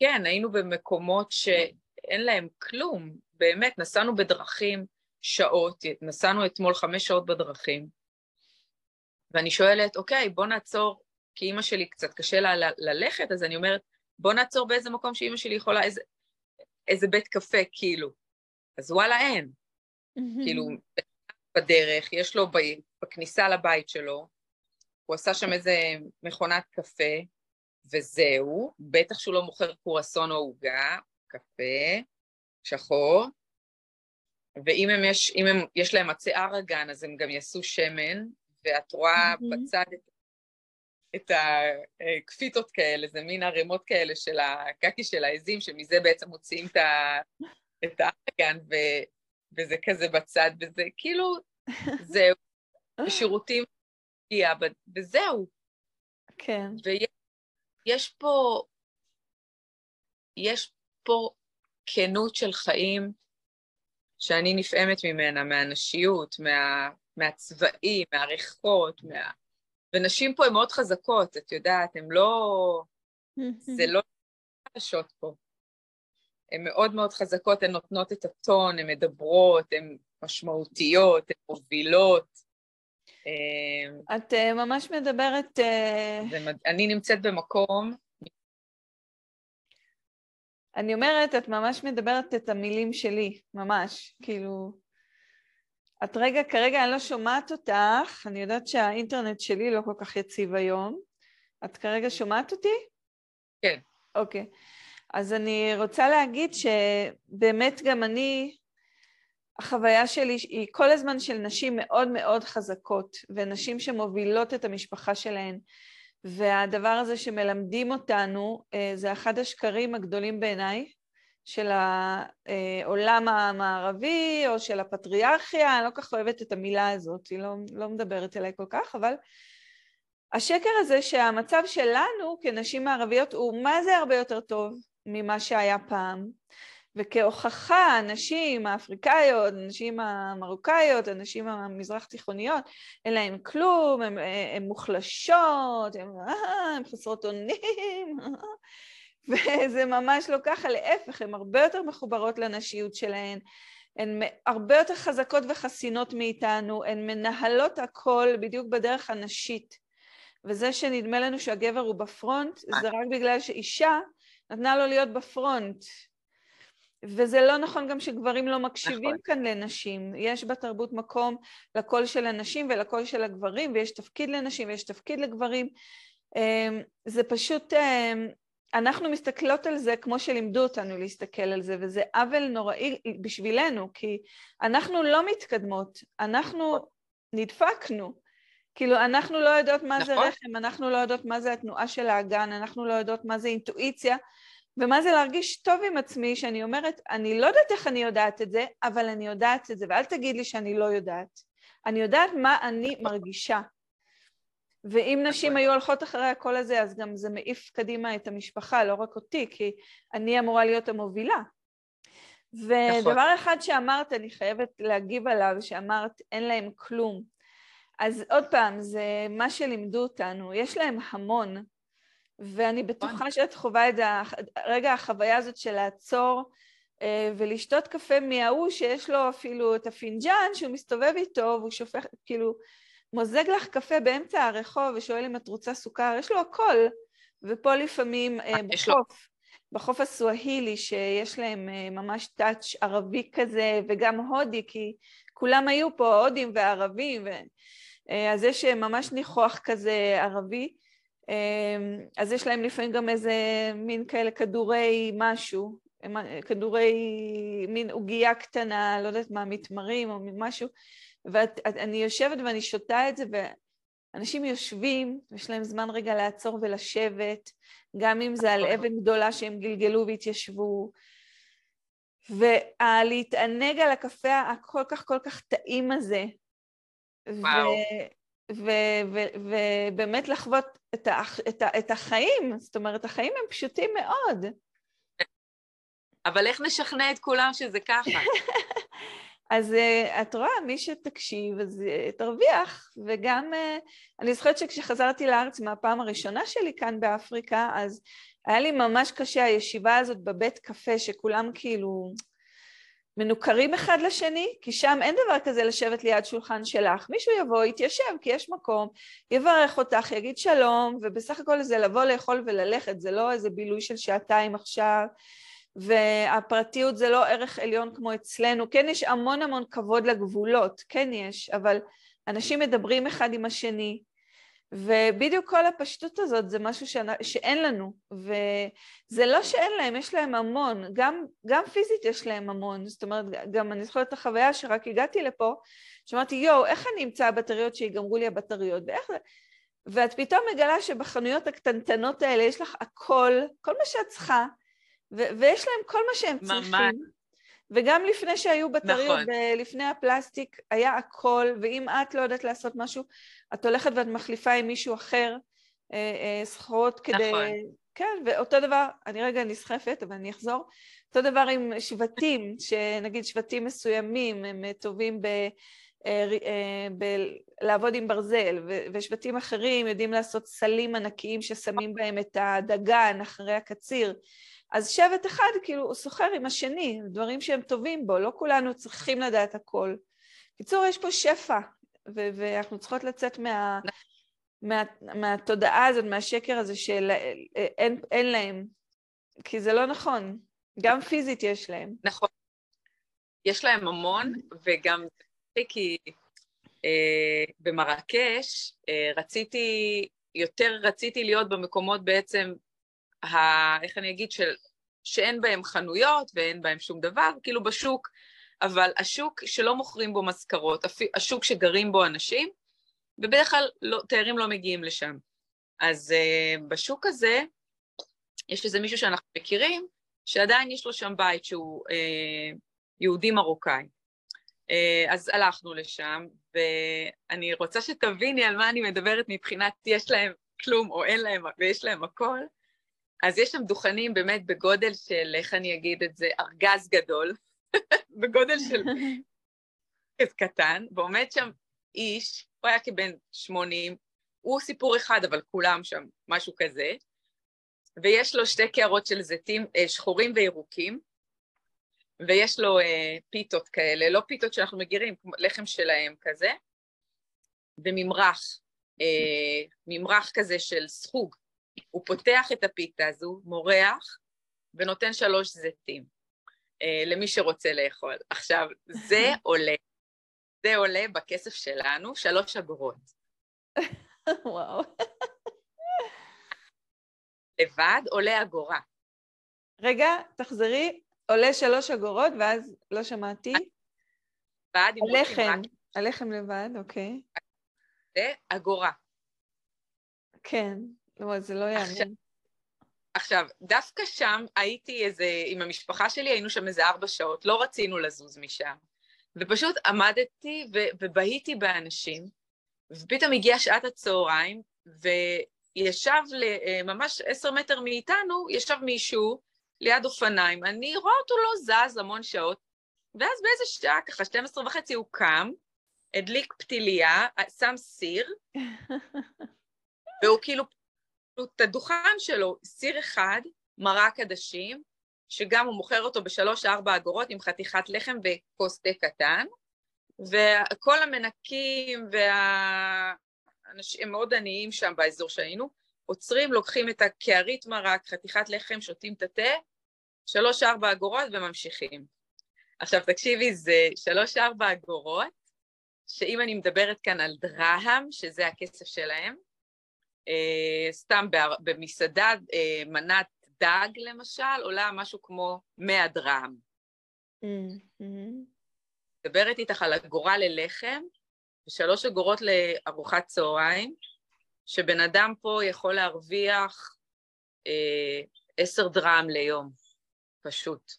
כן, היינו במקומות שאין להם כלום, באמת, נסענו בדרכים שעות, נסענו אתמול חמש שעות בדרכים, ואני שואלת, אוקיי, בוא נעצור, כי אימא שלי קצת קשה לה ללכת, אז אני אומרת, בוא נעצור באיזה מקום שאימא שלי יכולה, איזה, איזה בית קפה, כאילו. אז וואלה, אין. Mm-hmm. כאילו, בדרך, יש לו ב, בכניסה לבית שלו, הוא עשה שם איזה מכונת קפה, וזהו, בטח שהוא לא מוכר קורסון או עוגה, קפה, שחור, ואם הם יש, אם הם, יש להם עצי ארגן, אז הם גם יעשו שמן, ואת רואה mm-hmm. בצד את, את הקפיטות כאלה, זה מין ערימות כאלה של הקקי של העזים, שמזה בעצם מוציאים את, ה, את הארגן, ו, וזה כזה בצד, וזה כאילו, זהו, שירותים, וזהו. כן. ויש פה, יש פה כנות של חיים שאני נפעמת ממנה, מהנשיות, מה, מהצבעים, מהריחות, מה... ונשים פה הן מאוד חזקות, את יודעת, הן לא... זה לא חדשות פה. הן מאוד מאוד חזקות, הן נותנות את הטון, הן מדברות, הן משמעותיות, הן מובילות. אה, את uh, ממש מדברת... Uh... אני נמצאת במקום אני אומרת, את ממש מדברת את המילים שלי, ממש, כאילו... את רגע, כרגע אני לא שומעת אותך, אני יודעת שהאינטרנט שלי לא כל כך יציב היום. את כרגע שומעת אותי? כן. אוקיי. אז אני רוצה להגיד שבאמת גם אני, החוויה שלי היא כל הזמן של נשים מאוד מאוד חזקות, ונשים שמובילות את המשפחה שלהן. והדבר הזה שמלמדים אותנו אה, זה אחד השקרים הגדולים בעיניי של העולם המערבי או של הפטריארכיה, אני לא כל כך אוהבת את המילה הזאת, היא לא, לא מדברת אליי כל כך, אבל השקר הזה שהמצב שלנו כנשים מערביות הוא מה זה הרבה יותר טוב ממה שהיה פעם, וכהוכחה, הנשים האפריקאיות, הנשים המרוקאיות, הנשים המזרח תיכוניות, אין להן כלום, הן מוחלשות, הן חסרות אונים, וזה ממש לא ככה, להפך, הן הרבה יותר מחוברות לנשיות שלהן, הן הרבה יותר חזקות וחסינות מאיתנו, הן מנהלות הכל בדיוק בדרך הנשית. וזה שנדמה לנו שהגבר הוא בפרונט, זה רק בגלל שאישה נתנה לו להיות בפרונט. וזה לא נכון גם שגברים לא מקשיבים נכון. כאן לנשים. יש בתרבות מקום לקול של הנשים ולקול של הגברים, ויש תפקיד לנשים ויש תפקיד לגברים. אמ, זה פשוט, אמ, אנחנו מסתכלות על זה כמו שלימדו אותנו להסתכל על זה, וזה עוול נוראי בשבילנו, כי אנחנו לא מתקדמות, אנחנו נדפקנו. כאילו, אנחנו לא יודעות מה נכון. זה רחם, אנחנו לא יודעות מה זה התנועה של האגן, אנחנו לא יודעות מה זה אינטואיציה, ומה זה להרגיש טוב עם עצמי, שאני אומרת, אני לא יודעת איך אני יודעת את זה, אבל אני יודעת את זה, ואל תגיד לי שאני לא יודעת. אני יודעת מה אני מרגישה. ואם נשים היו הולכות אחרי הקול הזה, אז גם זה מעיף קדימה את המשפחה, לא רק אותי, כי אני אמורה להיות המובילה. ודבר אחד שאמרת, אני חייבת להגיב עליו, שאמרת, אין להם כלום. אז עוד פעם, זה מה שלימדו אותנו, יש להם המון, ואני בטוחה נכון. שאת חווה את זה, רגע החוויה הזאת של לעצור אה, ולשתות קפה מההוא שיש לו אפילו את הפינג'אן שהוא מסתובב איתו והוא שופך, כאילו, מוזג לך קפה באמצע הרחוב ושואל אם את רוצה סוכר, יש לו הכל. ופה לפעמים אה, בחוף, בחוף הסואהילי, שיש להם אה, ממש טאץ' ערבי כזה וגם הודי, כי כולם היו פה הודים וערבים, ו... אז יש ממש ניחוח כזה ערבי. אז יש להם לפעמים גם איזה מין כאלה כדורי משהו, כדורי מין עוגייה קטנה, לא יודעת מה, מתמרים או משהו, ואני יושבת ואני שותה את זה, ואנשים יושבים, יש להם זמן רגע לעצור ולשבת, גם אם זה על אבן גדולה שהם גלגלו והתיישבו, ולהתענג על הקפה הכל כך כל כך טעים הזה, וואו. ובאמת לחוות את, ה, את, ה, את החיים, זאת אומרת, החיים הם פשוטים מאוד. אבל איך נשכנע את כולם שזה ככה? אז uh, את רואה, מי שתקשיב, אז uh, תרוויח, וגם uh, אני זוכרת שכשחזרתי לארץ מהפעם הראשונה שלי כאן באפריקה, אז היה לי ממש קשה הישיבה הזאת בבית קפה, שכולם כאילו מנוכרים אחד לשני, כי שם אין דבר כזה לשבת ליד שולחן שלך. מישהו יבוא, יתיישב, כי יש מקום, יברך אותך, יגיד שלום, ובסך הכל זה לבוא לאכול וללכת, זה לא איזה בילוי של שעתיים עכשיו. והפרטיות זה לא ערך עליון כמו אצלנו. כן, יש המון המון כבוד לגבולות, כן יש, אבל אנשים מדברים אחד עם השני, ובדיוק כל הפשטות הזאת זה משהו ש... שאין לנו, וזה לא שאין להם, יש להם המון, גם, גם פיזית יש להם המון, זאת אומרת, גם אני זוכרת את החוויה שרק הגעתי לפה, שאמרתי, יואו, איך אני אמצא בטריות שיגמרו לי הבטריות, ואיך זה... ואת פתאום מגלה שבחנויות הקטנטנות האלה יש לך הכל, כל מה שאת צריכה, ו- ויש להם כל מה שהם ממש. צריכים. וגם לפני שהיו בטריות, נכון. לפני הפלסטיק, היה הכל, ואם את לא יודעת לעשות משהו, את הולכת ואת מחליפה עם מישהו אחר אה, אה, סחורות כדי... נכון. כן, ואותו דבר, אני רגע נסחפת, אבל אני אחזור. אותו דבר עם שבטים, שנגיד שבטים מסוימים הם טובים ב... אה, לעבוד עם ברזל, ושבטים אחרים יודעים לעשות סלים ענקיים ששמים בהם את הדגן אחרי הקציר. אז שבט אחד כאילו הוא סוחר עם השני, דברים שהם טובים בו, לא כולנו צריכים לדעת הכל. בקיצור, יש פה שפע, ו- ואנחנו צריכות לצאת מה, מה, מהתודעה הזאת, מהשקר הזה שאין אין להם, כי זה לא נכון, גם פיזית יש להם. נכון. יש להם המון, וגם כי אה, במרקש אה, רציתי, יותר רציתי להיות במקומות בעצם ה, איך אני אגיד, של, שאין בהם חנויות ואין בהם שום דבר, כאילו בשוק, אבל השוק שלא מוכרים בו משכרות, השוק שגרים בו אנשים, ובדרך כלל לא, תיירים לא מגיעים לשם. אז uh, בשוק הזה יש איזה מישהו שאנחנו מכירים, שעדיין יש לו שם בית שהוא uh, יהודי מרוקאי. Uh, אז הלכנו לשם, ואני רוצה שתביני על מה אני מדברת מבחינת יש להם כלום או אין להם ויש להם הכל. אז יש שם דוכנים באמת בגודל של, איך אני אגיד את זה, ארגז גדול, בגודל של קטן, ועומד שם איש, הוא היה כבן 80, הוא סיפור אחד, אבל כולם שם, משהו כזה, ויש לו שתי קערות של זיתים אה, שחורים וירוקים, ויש לו אה, פיתות כאלה, לא פיתות שאנחנו מגירים, לחם שלהם כזה, וממרח, אה, ממרח כזה של סחוג, הוא פותח את הפיתה הזו, מורח, ונותן שלוש זיתים אה, למי שרוצה לאכול. עכשיו, זה עולה, זה עולה בכסף שלנו שלוש אגורות. וואו. לבד עולה אגורה. רגע, תחזרי, עולה שלוש אגורות, ואז לא שמעתי. לבד הלחם, הלחם לבד, אוקיי. זה אגורה. כן. לא, זה לא יאמן. עכשיו, דווקא שם הייתי איזה, עם המשפחה שלי היינו שם איזה ארבע שעות, לא רצינו לזוז משם. ופשוט עמדתי ו- ובהיתי באנשים, ופתאום הגיעה שעת הצהריים, וישב ל- ממש עשר מטר מאיתנו, ישב מישהו ליד אופניים. אני רואה אותו לא זז המון שעות, ואז באיזה שעה, ככה 12 וחצי, הוא קם, הדליק פתיליה, שם סיר, והוא כאילו את הדוכן שלו, סיר אחד, מרק עדשים, שגם הוא מוכר אותו בשלוש-ארבע אגורות עם חתיכת לחם וכוס תה קטן, וכל המנקים והאנשים מאוד עניים שם באזור שהיינו, עוצרים, לוקחים את הקערית מרק, חתיכת לחם, שותים את התה, שלוש-ארבע אגורות וממשיכים. עכשיו תקשיבי, זה שלוש-ארבע אגורות, שאם אני מדברת כאן על דרהם, שזה הכסף שלהם, סתם במסעדה, אה, מנת דג למשל, עולה משהו כמו 100 דרהם. Mm-hmm. מדברת איתך על אגורה ללחם ושלוש אגורות לארוחת צהריים, שבן אדם פה יכול להרוויח אה, עשר דרהם ליום, פשוט.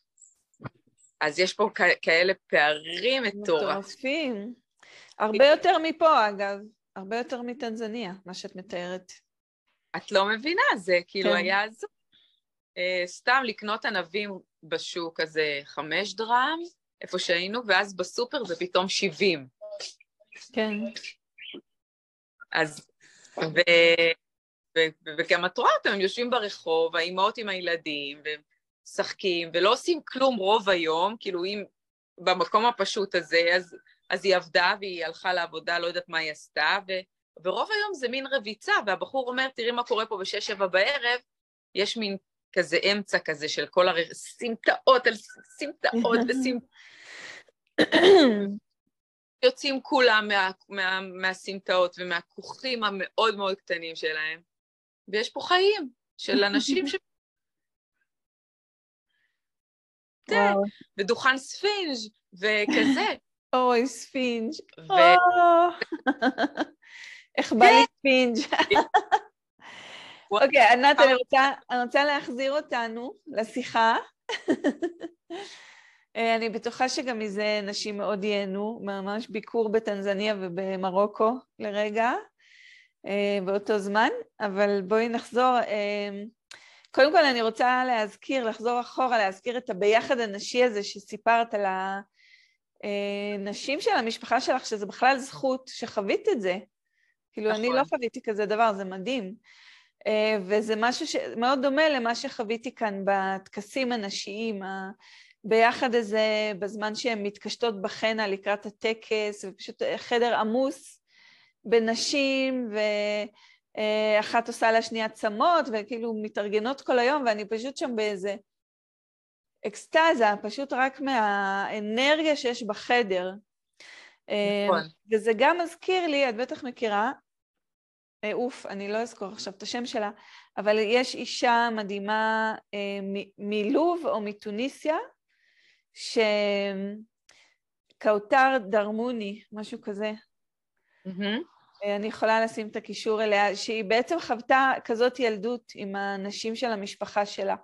אז יש פה כ- כאלה פערים. מטורפים. הרבה יותר מפה, אגב. הרבה יותר מטנזניה, מה שאת מתארת. את לא מבינה, זה כאילו כן. היה הזו. Uh, סתם לקנות ענבים בשוק הזה חמש דרם, איפה שהיינו, ואז בסופר זה פתאום 70. כן. אז, ו, ו, ו, וגם את רואה אותם, הם יושבים ברחוב, האימהות עם הילדים, ומשחקים, ולא עושים כלום רוב היום, כאילו אם במקום הפשוט הזה, אז, אז היא עבדה והיא הלכה לעבודה, לא יודעת מה היא עשתה, ו, ורוב היום זה מין רביצה, והבחור אומר, תראי מה קורה פה בשש-שבע בערב, יש מין כזה אמצע כזה של כל הסמטאות על סמטאות וסמטאות. יוצאים כולם מה, מה, מהסמטאות ומהכוכים המאוד מאוד קטנים שלהם, ויש פה חיים של אנשים ש... ודוכן ספינג' וכזה. אוי, ספינג'. איך בא לי ספינג'. אוקיי, ענת, אני רוצה להחזיר אותנו לשיחה. אה, אני בטוחה שגם מזה נשים מאוד ייהנו, ממש ביקור בטנזניה ובמרוקו לרגע, אה, באותו זמן, אבל בואי נחזור. אה, קודם כל אני רוצה להזכיר, לחזור אחורה, להזכיר את הביחד הנשי הזה שסיפרת על הנשים של המשפחה שלך, שזה בכלל זכות שחווית את זה. כאילו, נכון. אני לא חוויתי כזה דבר, זה מדהים. וזה משהו שמאוד דומה למה שחוויתי כאן בטקסים הנשיים, ביחד הזה, בזמן שהן מתקשטות בחנה לקראת הטקס, ופשוט חדר עמוס בנשים, ואחת עושה לשנייה צמות, וכאילו מתארגנות כל היום, ואני פשוט שם באיזה אקסטזה, פשוט רק מהאנרגיה שיש בחדר. נכון. וזה גם מזכיר לי, את בטח מכירה, אה, אוף, אני לא אזכור עכשיו את השם שלה, אבל יש אישה מדהימה אה, מלוב או מתוניסיה, שקאוטר דרמוני, משהו כזה. Mm-hmm. אני יכולה לשים את הקישור אליה, שהיא בעצם חוותה כזאת ילדות עם הנשים של המשפחה שלה.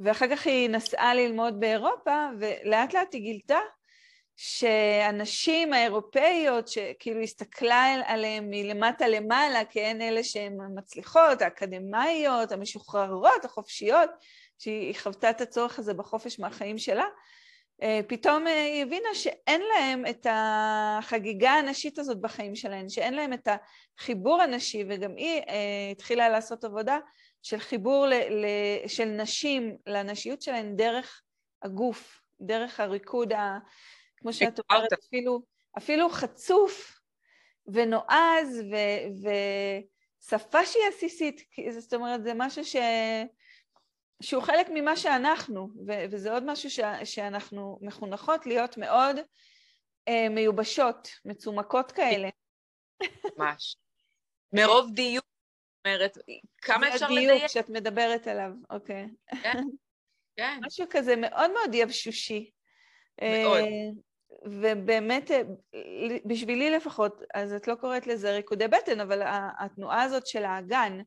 ואחר כך היא נסעה ללמוד באירופה, ולאט לאט היא גילתה שהנשים האירופאיות, שכאילו הסתכלה עליהן מלמטה למעלה, כי הן אלה שהן המצליחות, האקדמאיות, המשוחררות, החופשיות, שהיא חוותה את הצורך הזה בחופש מהחיים שלה, אה, פתאום אה, היא הבינה שאין להם את החגיגה הנשית הזאת בחיים שלהם, שאין להם את החיבור הנשי, וגם היא אה, התחילה לעשות עבודה של חיבור ל, ל, של נשים לנשיות שלהן דרך הגוף, דרך הריקוד, ה, כמו שאת אומרת, אפילו, אפילו חצוף ונועז ו, ושפה שהיא עסיסית, זאת אומרת, זה משהו ש... שהוא חלק ממה שאנחנו, ו- וזה עוד משהו ש- שאנחנו מחונכות להיות מאוד אה, מיובשות, מצומקות כאלה. ממש. מרוב דיוק, אומרת, כמה אפשר לדייק? זה הדיוק שאת מדברת עליו, אוקיי. כן, כן. משהו כזה מאוד מאוד יבשושי. מאוד. אה, ובאמת, אה, בשבילי לפחות, אז את לא קוראת לזה ריקודי בטן, אבל התנועה הזאת של האגן,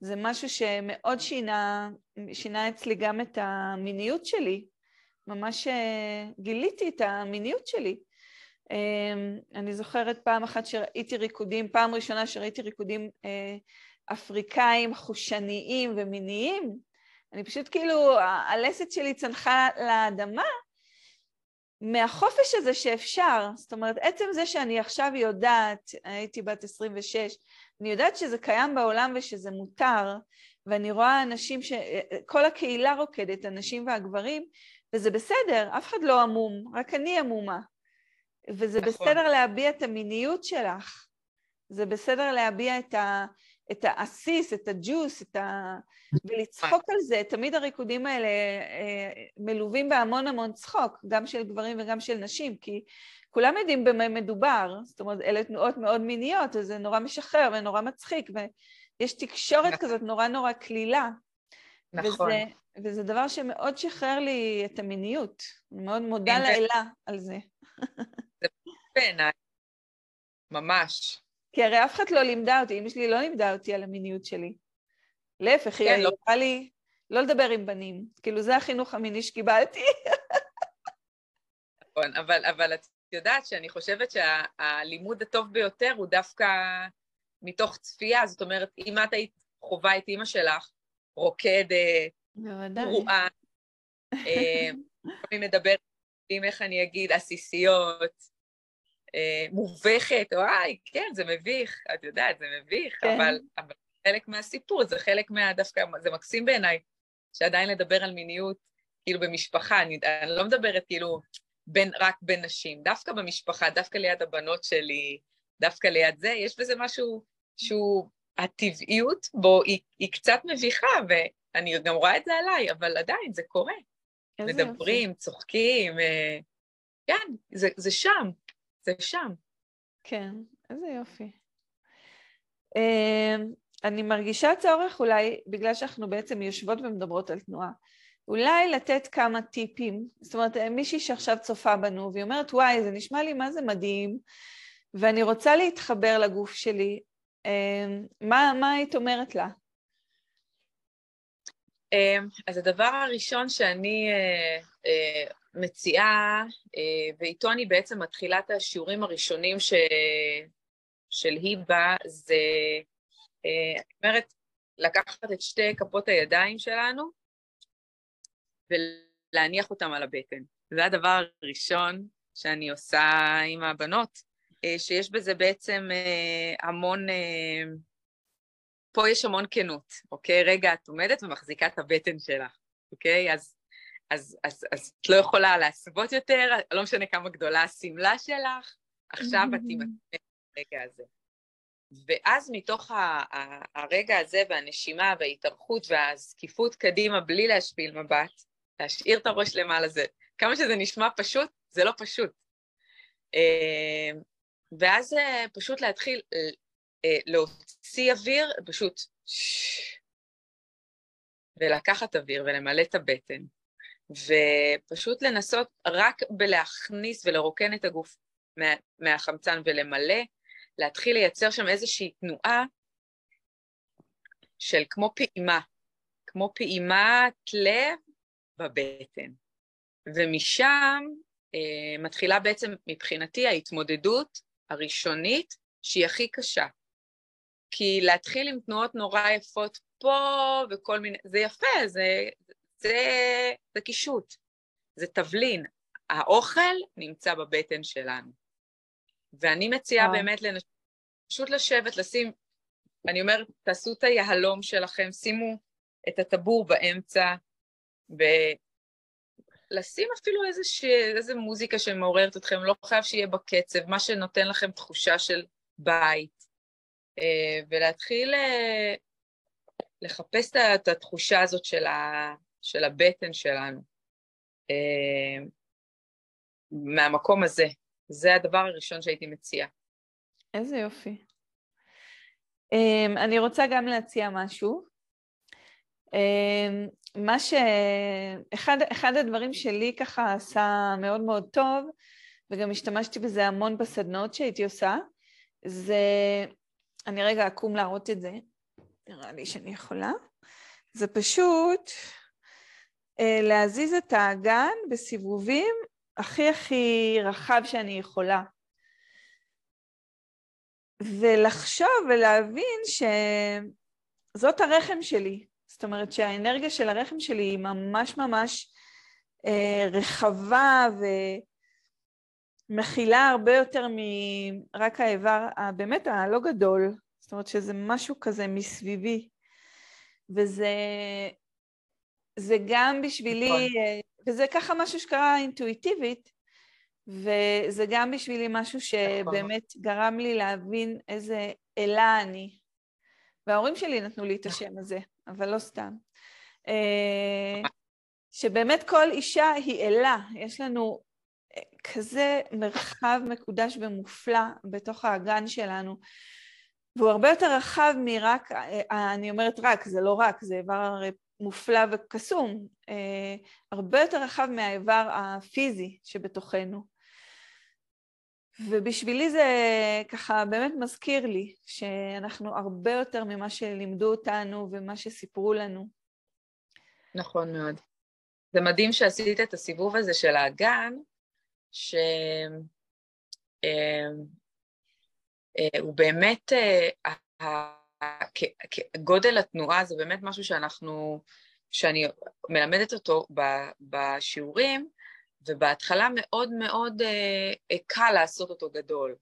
זה משהו שמאוד שינה, שינה אצלי גם את המיניות שלי. ממש אה, גיליתי את המיניות שלי. אני זוכרת פעם אחת שראיתי ריקודים, פעם ראשונה שראיתי ריקודים אפריקאים חושניים ומיניים, אני פשוט כאילו, הלסת שלי צנחה לאדמה מהחופש הזה שאפשר. זאת אומרת, עצם זה שאני עכשיו יודעת, הייתי בת 26, אני יודעת שזה קיים בעולם ושזה מותר, ואני רואה אנשים ש... כל הקהילה רוקדת, הנשים והגברים, וזה בסדר, אף אחד לא עמום, רק אני עמומה. וזה נכון. בסדר להביע את המיניות שלך, זה בסדר להביע את, ה... את העסיס, את הג'וס, את ה... ולצחוק על זה. תמיד הריקודים האלה אה, מלווים בהמון המון צחוק, גם של גברים וגם של נשים, כי כולם יודעים במה מדובר, זאת אומרת, אלה תנועות מאוד מיניות, וזה נורא משחרר ונורא מצחיק, ויש תקשורת נכון. כזאת נורא נורא קלילה. נכון. וזה, וזה דבר שמאוד שחרר לי את המיניות. אני מאוד מודה לאלה על זה. זה בעיניי, ממש. כי הרי אף אחד לא לימדה אותי, אמא שלי לא לימדה אותי על המיניות שלי. להפך, היא כן, לא. אמרה לי לא לדבר עם בנים. כאילו, זה החינוך המיני שקיבלתי. נכון, אבל, אבל את יודעת שאני חושבת שהלימוד הטוב ביותר הוא דווקא מתוך צפייה, זאת אומרת, אם את היית חווה את אימא שלך, רוקדת, פרועה, לפעמים מדברת אם איך אני אגיד, עסיסיות, אה, מובכת, וואי, כן, זה מביך, את יודעת, זה מביך, כן. אבל, אבל חלק מהסיפור, זה חלק מה... דווקא, זה מקסים בעיניי, שעדיין לדבר על מיניות, כאילו במשפחה, אני, אני לא מדברת כאילו בין, רק בין נשים, דווקא במשפחה, דווקא ליד הבנות שלי, דווקא ליד זה, יש בזה משהו שהוא, הטבעיות בו היא, היא קצת מביכה, ואני גם רואה את זה עליי, אבל עדיין זה קורה. מדברים, יופי. צוחקים, אה, כן, זה, זה שם, זה שם. כן, איזה יופי. אמ, אני מרגישה צורך אולי, בגלל שאנחנו בעצם יושבות ומדברות על תנועה, אולי לתת כמה טיפים, זאת אומרת, מישהי שעכשיו צופה בנו והיא אומרת, וואי, זה נשמע לי מה זה מדהים, ואני רוצה להתחבר לגוף שלי, אמ, מה, מה היית אומרת לה? אמ, אז הדבר הראשון שאני אה, אה, מציעה, אה, ואיתו אני בעצם מתחילה את השיעורים הראשונים ש... של היבה, זה, אני אומרת, לקחת את שתי כפות הידיים שלנו ולהניח אותם על הבטן. זה הדבר הראשון שאני עושה עם הבנות, שיש בזה בעצם המון... פה יש המון כנות, אוקיי? רגע, את עומדת ומחזיקה את הבטן שלך, אוקיי? אז, אז, אז, אז את לא יכולה להסוות יותר, לא משנה כמה גדולה השמלה שלך, עכשיו את תימצאת ברגע הזה. ואז מתוך ה, ה, הרגע הזה והנשימה וההתארכות והזקיפות קדימה בלי להשפיל מבט, להשאיר את הראש למעלה זה, כמה שזה נשמע פשוט, זה לא פשוט. אה, ואז אה, פשוט להתחיל אה, להוציא אוויר, פשוט ולקחת אוויר ולמלא את הבטן, ופשוט לנסות רק בלהכניס ולרוקן את הגוף מה, מהחמצן ולמלא, להתחיל לייצר שם איזושהי תנועה של כמו פעימה, כמו פעימת לב בבטן. ומשם אה, מתחילה בעצם מבחינתי ההתמודדות הראשונית שהיא הכי קשה. כי להתחיל עם תנועות נורא יפות פה וכל מיני, זה יפה, זה, זה, זה קישוט, זה תבלין. האוכל נמצא בבטן שלנו. ואני מציעה באמת לנשים, פשוט לשבת, לשים, אני אומרת, תעשו את היהלום שלכם, שימו את הטבור באמצע, ולשים אפילו איזושה, איזה מוזיקה שמעוררת אתכם, לא חייב שיהיה בקצב, מה שנותן לכם תחושה של בית, אה, ולהתחיל אה, לחפש את התחושה הזאת של, ה, של הבטן שלנו. אה, מהמקום הזה. זה הדבר הראשון שהייתי מציעה. איזה יופי. אני רוצה גם להציע משהו. מה ש... אחד, אחד הדברים שלי ככה עשה מאוד מאוד טוב, וגם השתמשתי בזה המון בסדנאות שהייתי עושה, זה אני רגע אקום להראות את זה, נראה לי שאני יכולה. זה פשוט אה, להזיז את האגן בסיבובים הכי הכי רחב שאני יכולה. ולחשוב ולהבין שזאת הרחם שלי. זאת אומרת שהאנרגיה של הרחם שלי היא ממש ממש אה, רחבה ו... מכילה הרבה יותר מרק האיבר הבאמת הלא גדול, זאת אומרת שזה משהו כזה מסביבי, וזה זה גם בשבילי, נכון. וזה ככה משהו שקרה אינטואיטיבית, וזה גם בשבילי משהו שבאמת נכון. גרם לי להבין איזה אלה אני. וההורים שלי נתנו לי את השם הזה, אבל לא סתם. אה, שבאמת כל אישה היא אלה, יש לנו כזה מרחב מקודש ומופלא בתוך האגן שלנו, והוא הרבה יותר רחב מרק, אה, אני אומרת רק, זה לא רק, זה איבר מופלא וקסום, אה, הרבה יותר רחב מהאיבר הפיזי שבתוכנו. ובשבילי זה ככה באמת מזכיר לי שאנחנו הרבה יותר ממה שלימדו אותנו ומה שסיפרו לנו. נכון מאוד. זה מדהים שעשית את הסיבוב הזה של האגן, שהוא אה, באמת, אה, גודל התנועה זה באמת משהו שאנחנו, שאני מלמדת אותו בשיעורים, ובהתחלה מאוד מאוד uh, קל לעשות אותו גדול.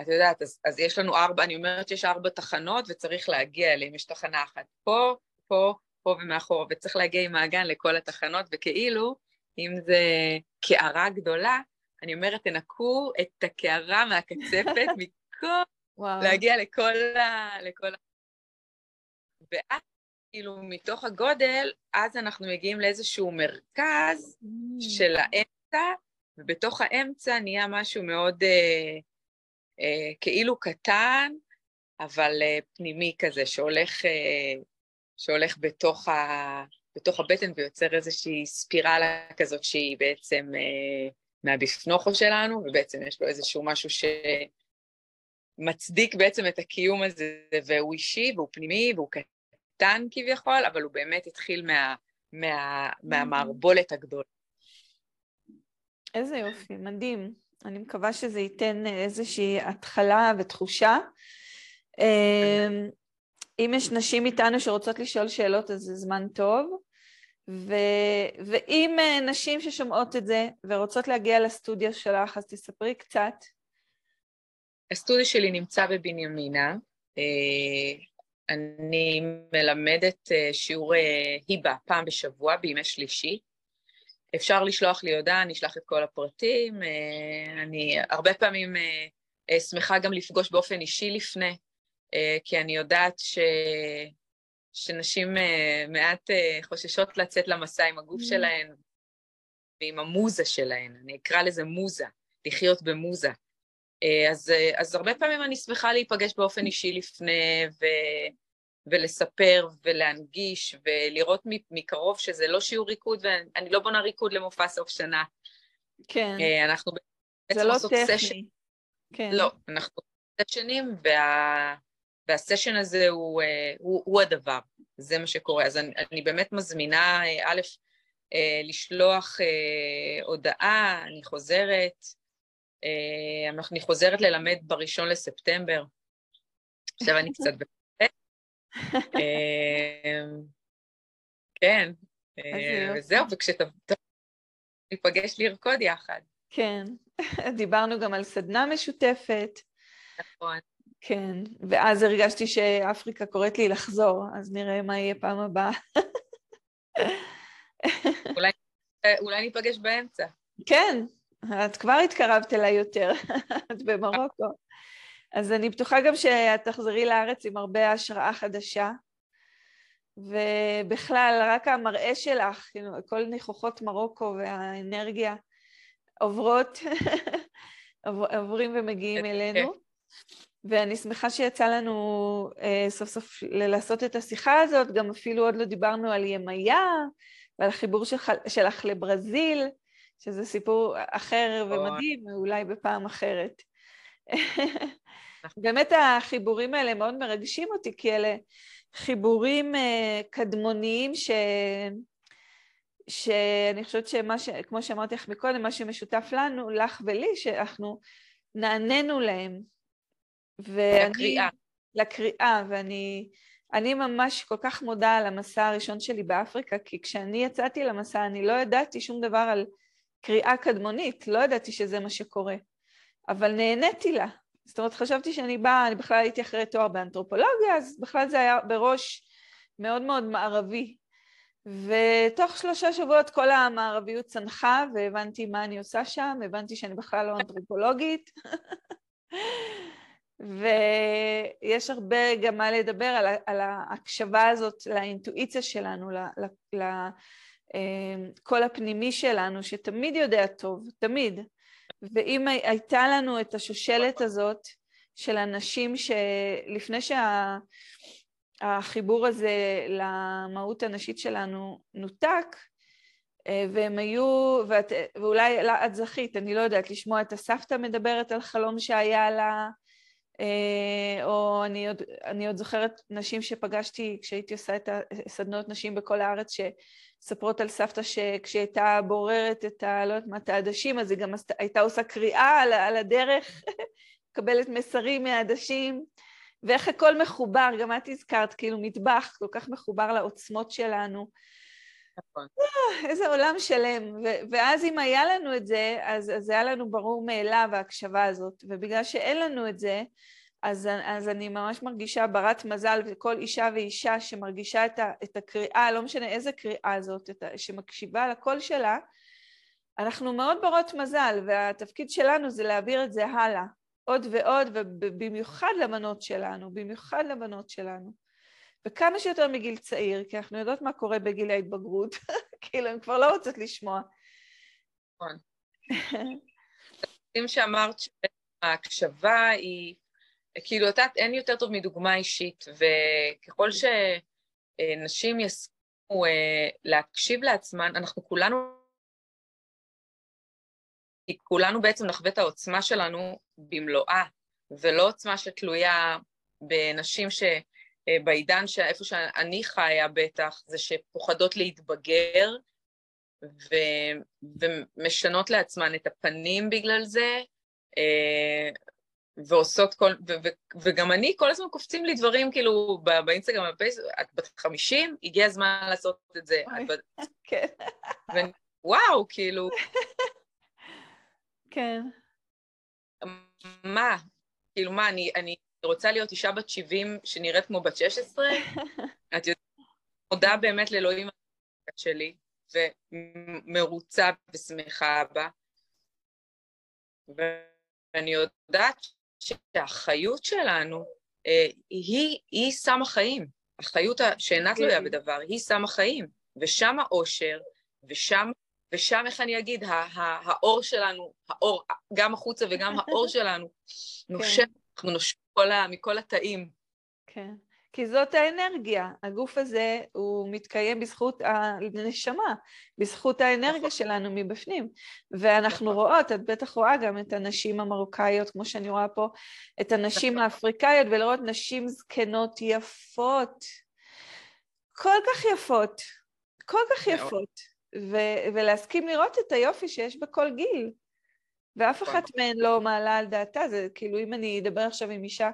את יודעת, אז, אז יש לנו ארבע, אני אומרת שיש ארבע תחנות וצריך להגיע אליהן, יש תחנה אחת פה, פה, פה ומאחורה, וצריך להגיע עם האגן לכל התחנות, וכאילו, אם זה קערה גדולה, אני אומרת, תנקו את הקערה מהקצפת מכל, וואו. להגיע לכל ה... לכל ה... ואז, כאילו, מתוך הגודל, אז אנחנו מגיעים לאיזשהו מרכז mm. של האמצע, ובתוך האמצע נהיה משהו מאוד אה, אה, כאילו קטן, אבל אה, פנימי כזה, שהולך, אה, שהולך בתוך, ה, בתוך הבטן ויוצר איזושהי ספירלה כזאת שהיא בעצם אה, מהביפנוכו שלנו, ובעצם יש לו איזשהו משהו שמצדיק בעצם את הקיום הזה, והוא אישי והוא פנימי והוא קטן כביכול, אבל הוא באמת התחיל מה, מה, מהמערבולת הגדולה. איזה יופי, מדהים. אני מקווה שזה ייתן איזושהי התחלה ותחושה. אמ, אם יש נשים איתנו שרוצות לשאול שאלות, אז זה זמן טוב. ו... ואם אה, נשים ששומעות את זה ורוצות להגיע לסטודיו שלך, אז תספרי קצת. הסטודיו שלי נמצא בבנימינה. אה, אני מלמדת אה, שיעורי היבה פעם בשבוע, בימי שלישי. אפשר לשלוח לי הודעה, אני אשלח את כל הפרטים. אני הרבה פעמים שמחה גם לפגוש באופן אישי לפני, כי אני יודעת ש... שנשים מעט חוששות לצאת למסע עם הגוף mm. שלהן ועם המוזה שלהן, אני אקרא לזה מוזה, לחיות במוזה. Uh, אז, uh, אז הרבה פעמים אני שמחה להיפגש באופן אישי לפני ו, ולספר ולהנגיש ולראות מקרוב שזה לא שיעור ריקוד, ואני לא בונה ריקוד למופע סוף שנה. כן. Uh, אנחנו בעצם לא עושות טכני. סשן. כן. לא, אנחנו סשנים, וה... והסשן הזה הוא, אה, הוא, הוא הדבר, זה מה שקורה. אז אני, אני באמת מזמינה, אה, א', אה, לשלוח הודעה, אני חוזרת, אני חוזרת ללמד בראשון לספטמבר, עכשיו אני קצת בפרק. כן, וזהו, וכשניפגש לרקוד יחד. כן, דיברנו גם על סדנה משותפת. נכון. כן, ואז הרגשתי שאפריקה קוראת לי לחזור, אז נראה מה יהיה פעם הבאה. אולי, אולי ניפגש באמצע. כן, את כבר התקרבת אליי יותר, את במרוקו. אז אני בטוחה גם שאת תחזרי לארץ עם הרבה השראה חדשה. ובכלל, רק המראה שלך, כאילו, כל ניחוחות מרוקו והאנרגיה עוברות, עוברים ומגיעים אלינו. ואני שמחה שיצא לנו אה, סוף סוף לעשות את השיחה הזאת, גם אפילו עוד לא דיברנו על ימיה ועל החיבור שלך, שלך לברזיל, שזה סיפור אחר ומדהים, אולי בפעם אחרת. באמת החיבורים האלה מאוד מרגשים אותי, כי אלה חיבורים אה, קדמוניים ש... שאני חושבת שמה ש... כמו שאמרתי לך מקודם, מה שמשותף לנו, לך ולי, שאנחנו נעננו להם. ואני... לקריאה. לקריאה, ואני אני ממש כל כך מודה על המסע הראשון שלי באפריקה, כי כשאני יצאתי למסע אני לא ידעתי שום דבר על קריאה קדמונית, לא ידעתי שזה מה שקורה, אבל נהניתי לה. זאת אומרת, חשבתי שאני באה, אני בכלל הייתי אחרי תואר באנתרופולוגיה, אז בכלל זה היה בראש מאוד מאוד מערבי. ותוך שלושה שבועות כל המערביות צנחה והבנתי מה אני עושה שם, הבנתי שאני בכלל לא אנתרופולוגית. ויש הרבה גם מה לדבר על, על ההקשבה הזאת לאינטואיציה שלנו, לקול אמ, הפנימי שלנו, שתמיד יודע טוב, תמיד. ואם הייתה לנו את השושלת הזאת של אנשים שלפני שהחיבור הזה למהות הנשית שלנו נותק, אה, והם היו, ואת, ואולי את זכית, אני לא יודעת, לשמוע את הסבתא מדברת על חלום שהיה לה, אה, או אני עוד, אני עוד זוכרת נשים שפגשתי כשהייתי עושה את הסדנות נשים בכל הארץ שספרות על סבתא שכשהיא הייתה בוררת את ה... לא יודעת מה, את העדשים, אז היא גם הייתה עושה קריאה על, על הדרך, מקבלת מסרים מהעדשים, ואיך הכל מחובר, גם את הזכרת, כאילו מטבח כל כך מחובר לעוצמות שלנו. נכון. אה, איזה עולם שלם. ו- ואז אם היה לנו את זה, אז, אז היה לנו ברור מאליו ההקשבה הזאת. ובגלל שאין לנו את זה, אז, אז אני ממש מרגישה ברת מזל, וכל אישה ואישה שמרגישה את, ה, את הקריאה, לא משנה איזה קריאה זאת, ה, שמקשיבה לקול שלה, אנחנו מאוד ברות מזל, והתפקיד שלנו זה להעביר את זה הלאה, עוד ועוד, ובמיוחד לבנות שלנו, במיוחד לבנות שלנו. וכמה שיותר מגיל צעיר, כי אנחנו יודעות מה קורה בגיל ההתבגרות, כאילו, הן כבר לא רוצות לשמוע. נכון. אם שאמרת שההקשבה היא, כאילו, אתה, אין יותר טוב מדוגמה אישית, וככל שנשים יסכימו אה, להקשיב לעצמן, אנחנו כולנו כי כולנו בעצם נחווה את העוצמה שלנו במלואה, ולא עוצמה שתלויה בנשים שבעידן, איפה שאני חיה בטח, זה שפוחדות להתבגר, ו, ומשנות לעצמן את הפנים בגלל זה, אה, ועושות כל, ו, ו, וגם אני, כל הזמן קופצים לי דברים כאילו באינסטגרם, בפייסבוק, את בת חמישים, הגיע הזמן לעשות את זה. כן. וואו, כאילו, כן. מה? כאילו מה, אני, אני רוצה להיות אישה בת 70 שנראית כמו בת 16? את יודעת, מודה באמת לאלוהים שלי, ומרוצה ושמחה בה. ואני יודעת שהחיות שלנו אה, היא, היא סם החיים. החיות שאינה תלויה בדבר, היא סם החיים. ושם האושר, ושם ושם, איך אני אגיד, האור שלנו, האור, גם החוצה וגם האור שלנו, נושם, כן. אנחנו נושם מכל התאים. כן, כי זאת האנרגיה. הגוף הזה, הוא מתקיים בזכות הנשמה, בזכות האנרגיה נכון. שלנו מבפנים. ואנחנו נכון. רואות, את בטח רואה גם את הנשים המרוקאיות, כמו שאני רואה פה, את הנשים נכון. האפריקאיות, ולראות נשים זקנות יפות, כל כך יפות, כל כך יפות. ו- ולהסכים לראות את היופי שיש בכל גיל. ואף אחת מהן לא מעלה על דעתה, זה כאילו אם אני אדבר עכשיו עם אישה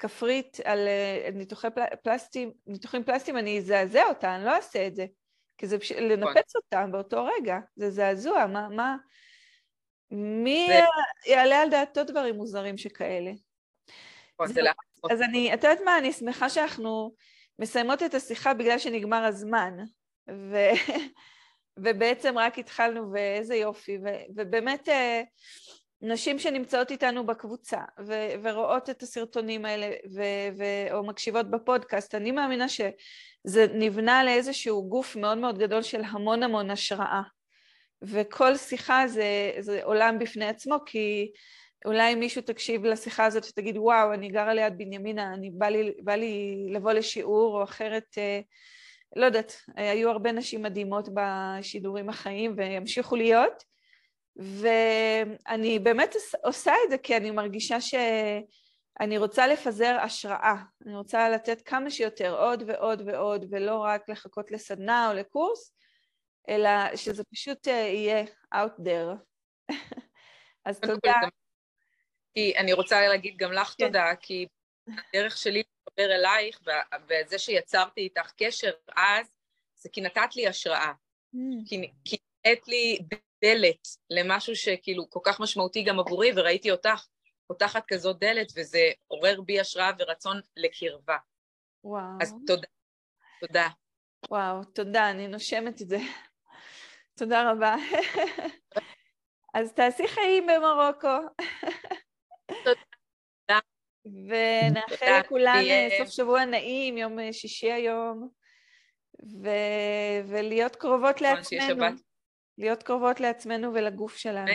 כפרית על uh, ניתוחי פל- פלסטים, ניתוחים פלסטיים, אני אזעזע אותה, אני לא אעשה את זה. כי זה פש... לנפץ אותם באותו רגע, זה זעזוע, מה, מה... מי. יעלה על דעתו דברים מוזרים שכאלה? זה... אז אני, את יודעת מה, אני שמחה שאנחנו מסיימות את השיחה בגלל שנגמר הזמן. ו... ובעצם רק התחלנו, ואיזה יופי, ו- ובאמת אה, נשים שנמצאות איתנו בקבוצה ו- ורואות את הסרטונים האלה ו- ו- או מקשיבות בפודקאסט, אני מאמינה שזה נבנה לאיזשהו גוף מאוד מאוד גדול של המון המון השראה. וכל שיחה זה, זה עולם בפני עצמו, כי אולי מישהו תקשיב לשיחה הזאת ותגיד, וואו, אני גרה ליד בנימינה, אני בא לי, בא לי לבוא לשיעור, או אחרת... אה, לא יודעת, היו הרבה נשים מדהימות בשידורים החיים וימשיכו להיות, ואני באמת עושה את זה כי אני מרגישה שאני רוצה לפזר השראה, אני רוצה לתת כמה שיותר עוד ועוד ועוד, ולא רק לחכות לסדנה או לקורס, אלא שזה פשוט אה, יהיה out there. אז תודה. כי אני רוצה להגיד גם לך כן. תודה, כי הדרך שלי להתחבר אלייך, וזה שיצרתי איתך קשר אז, זה כי נתת לי השראה. Mm. כי, כי נתת לי דלת למשהו שכאילו כל כך משמעותי גם עבורי, וראיתי אותך פותחת כזאת דלת, וזה עורר בי השראה ורצון לקרבה. וואו. אז תודה. תודה. וואו, תודה, אני נושמת את זה. תודה רבה. אז תעשי חיים במרוקו. תודה. ונאחל לכולן אה, סוף שבוע נעים, יום אה, שישי היום, ו... ולהיות קרובות נכון, לעצמנו. להיות קרובות לעצמנו ולגוף שלנו.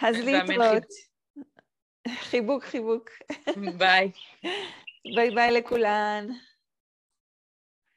אז להתראות. חיבוק, חיבוק. ביי. ביי ביי לכולן.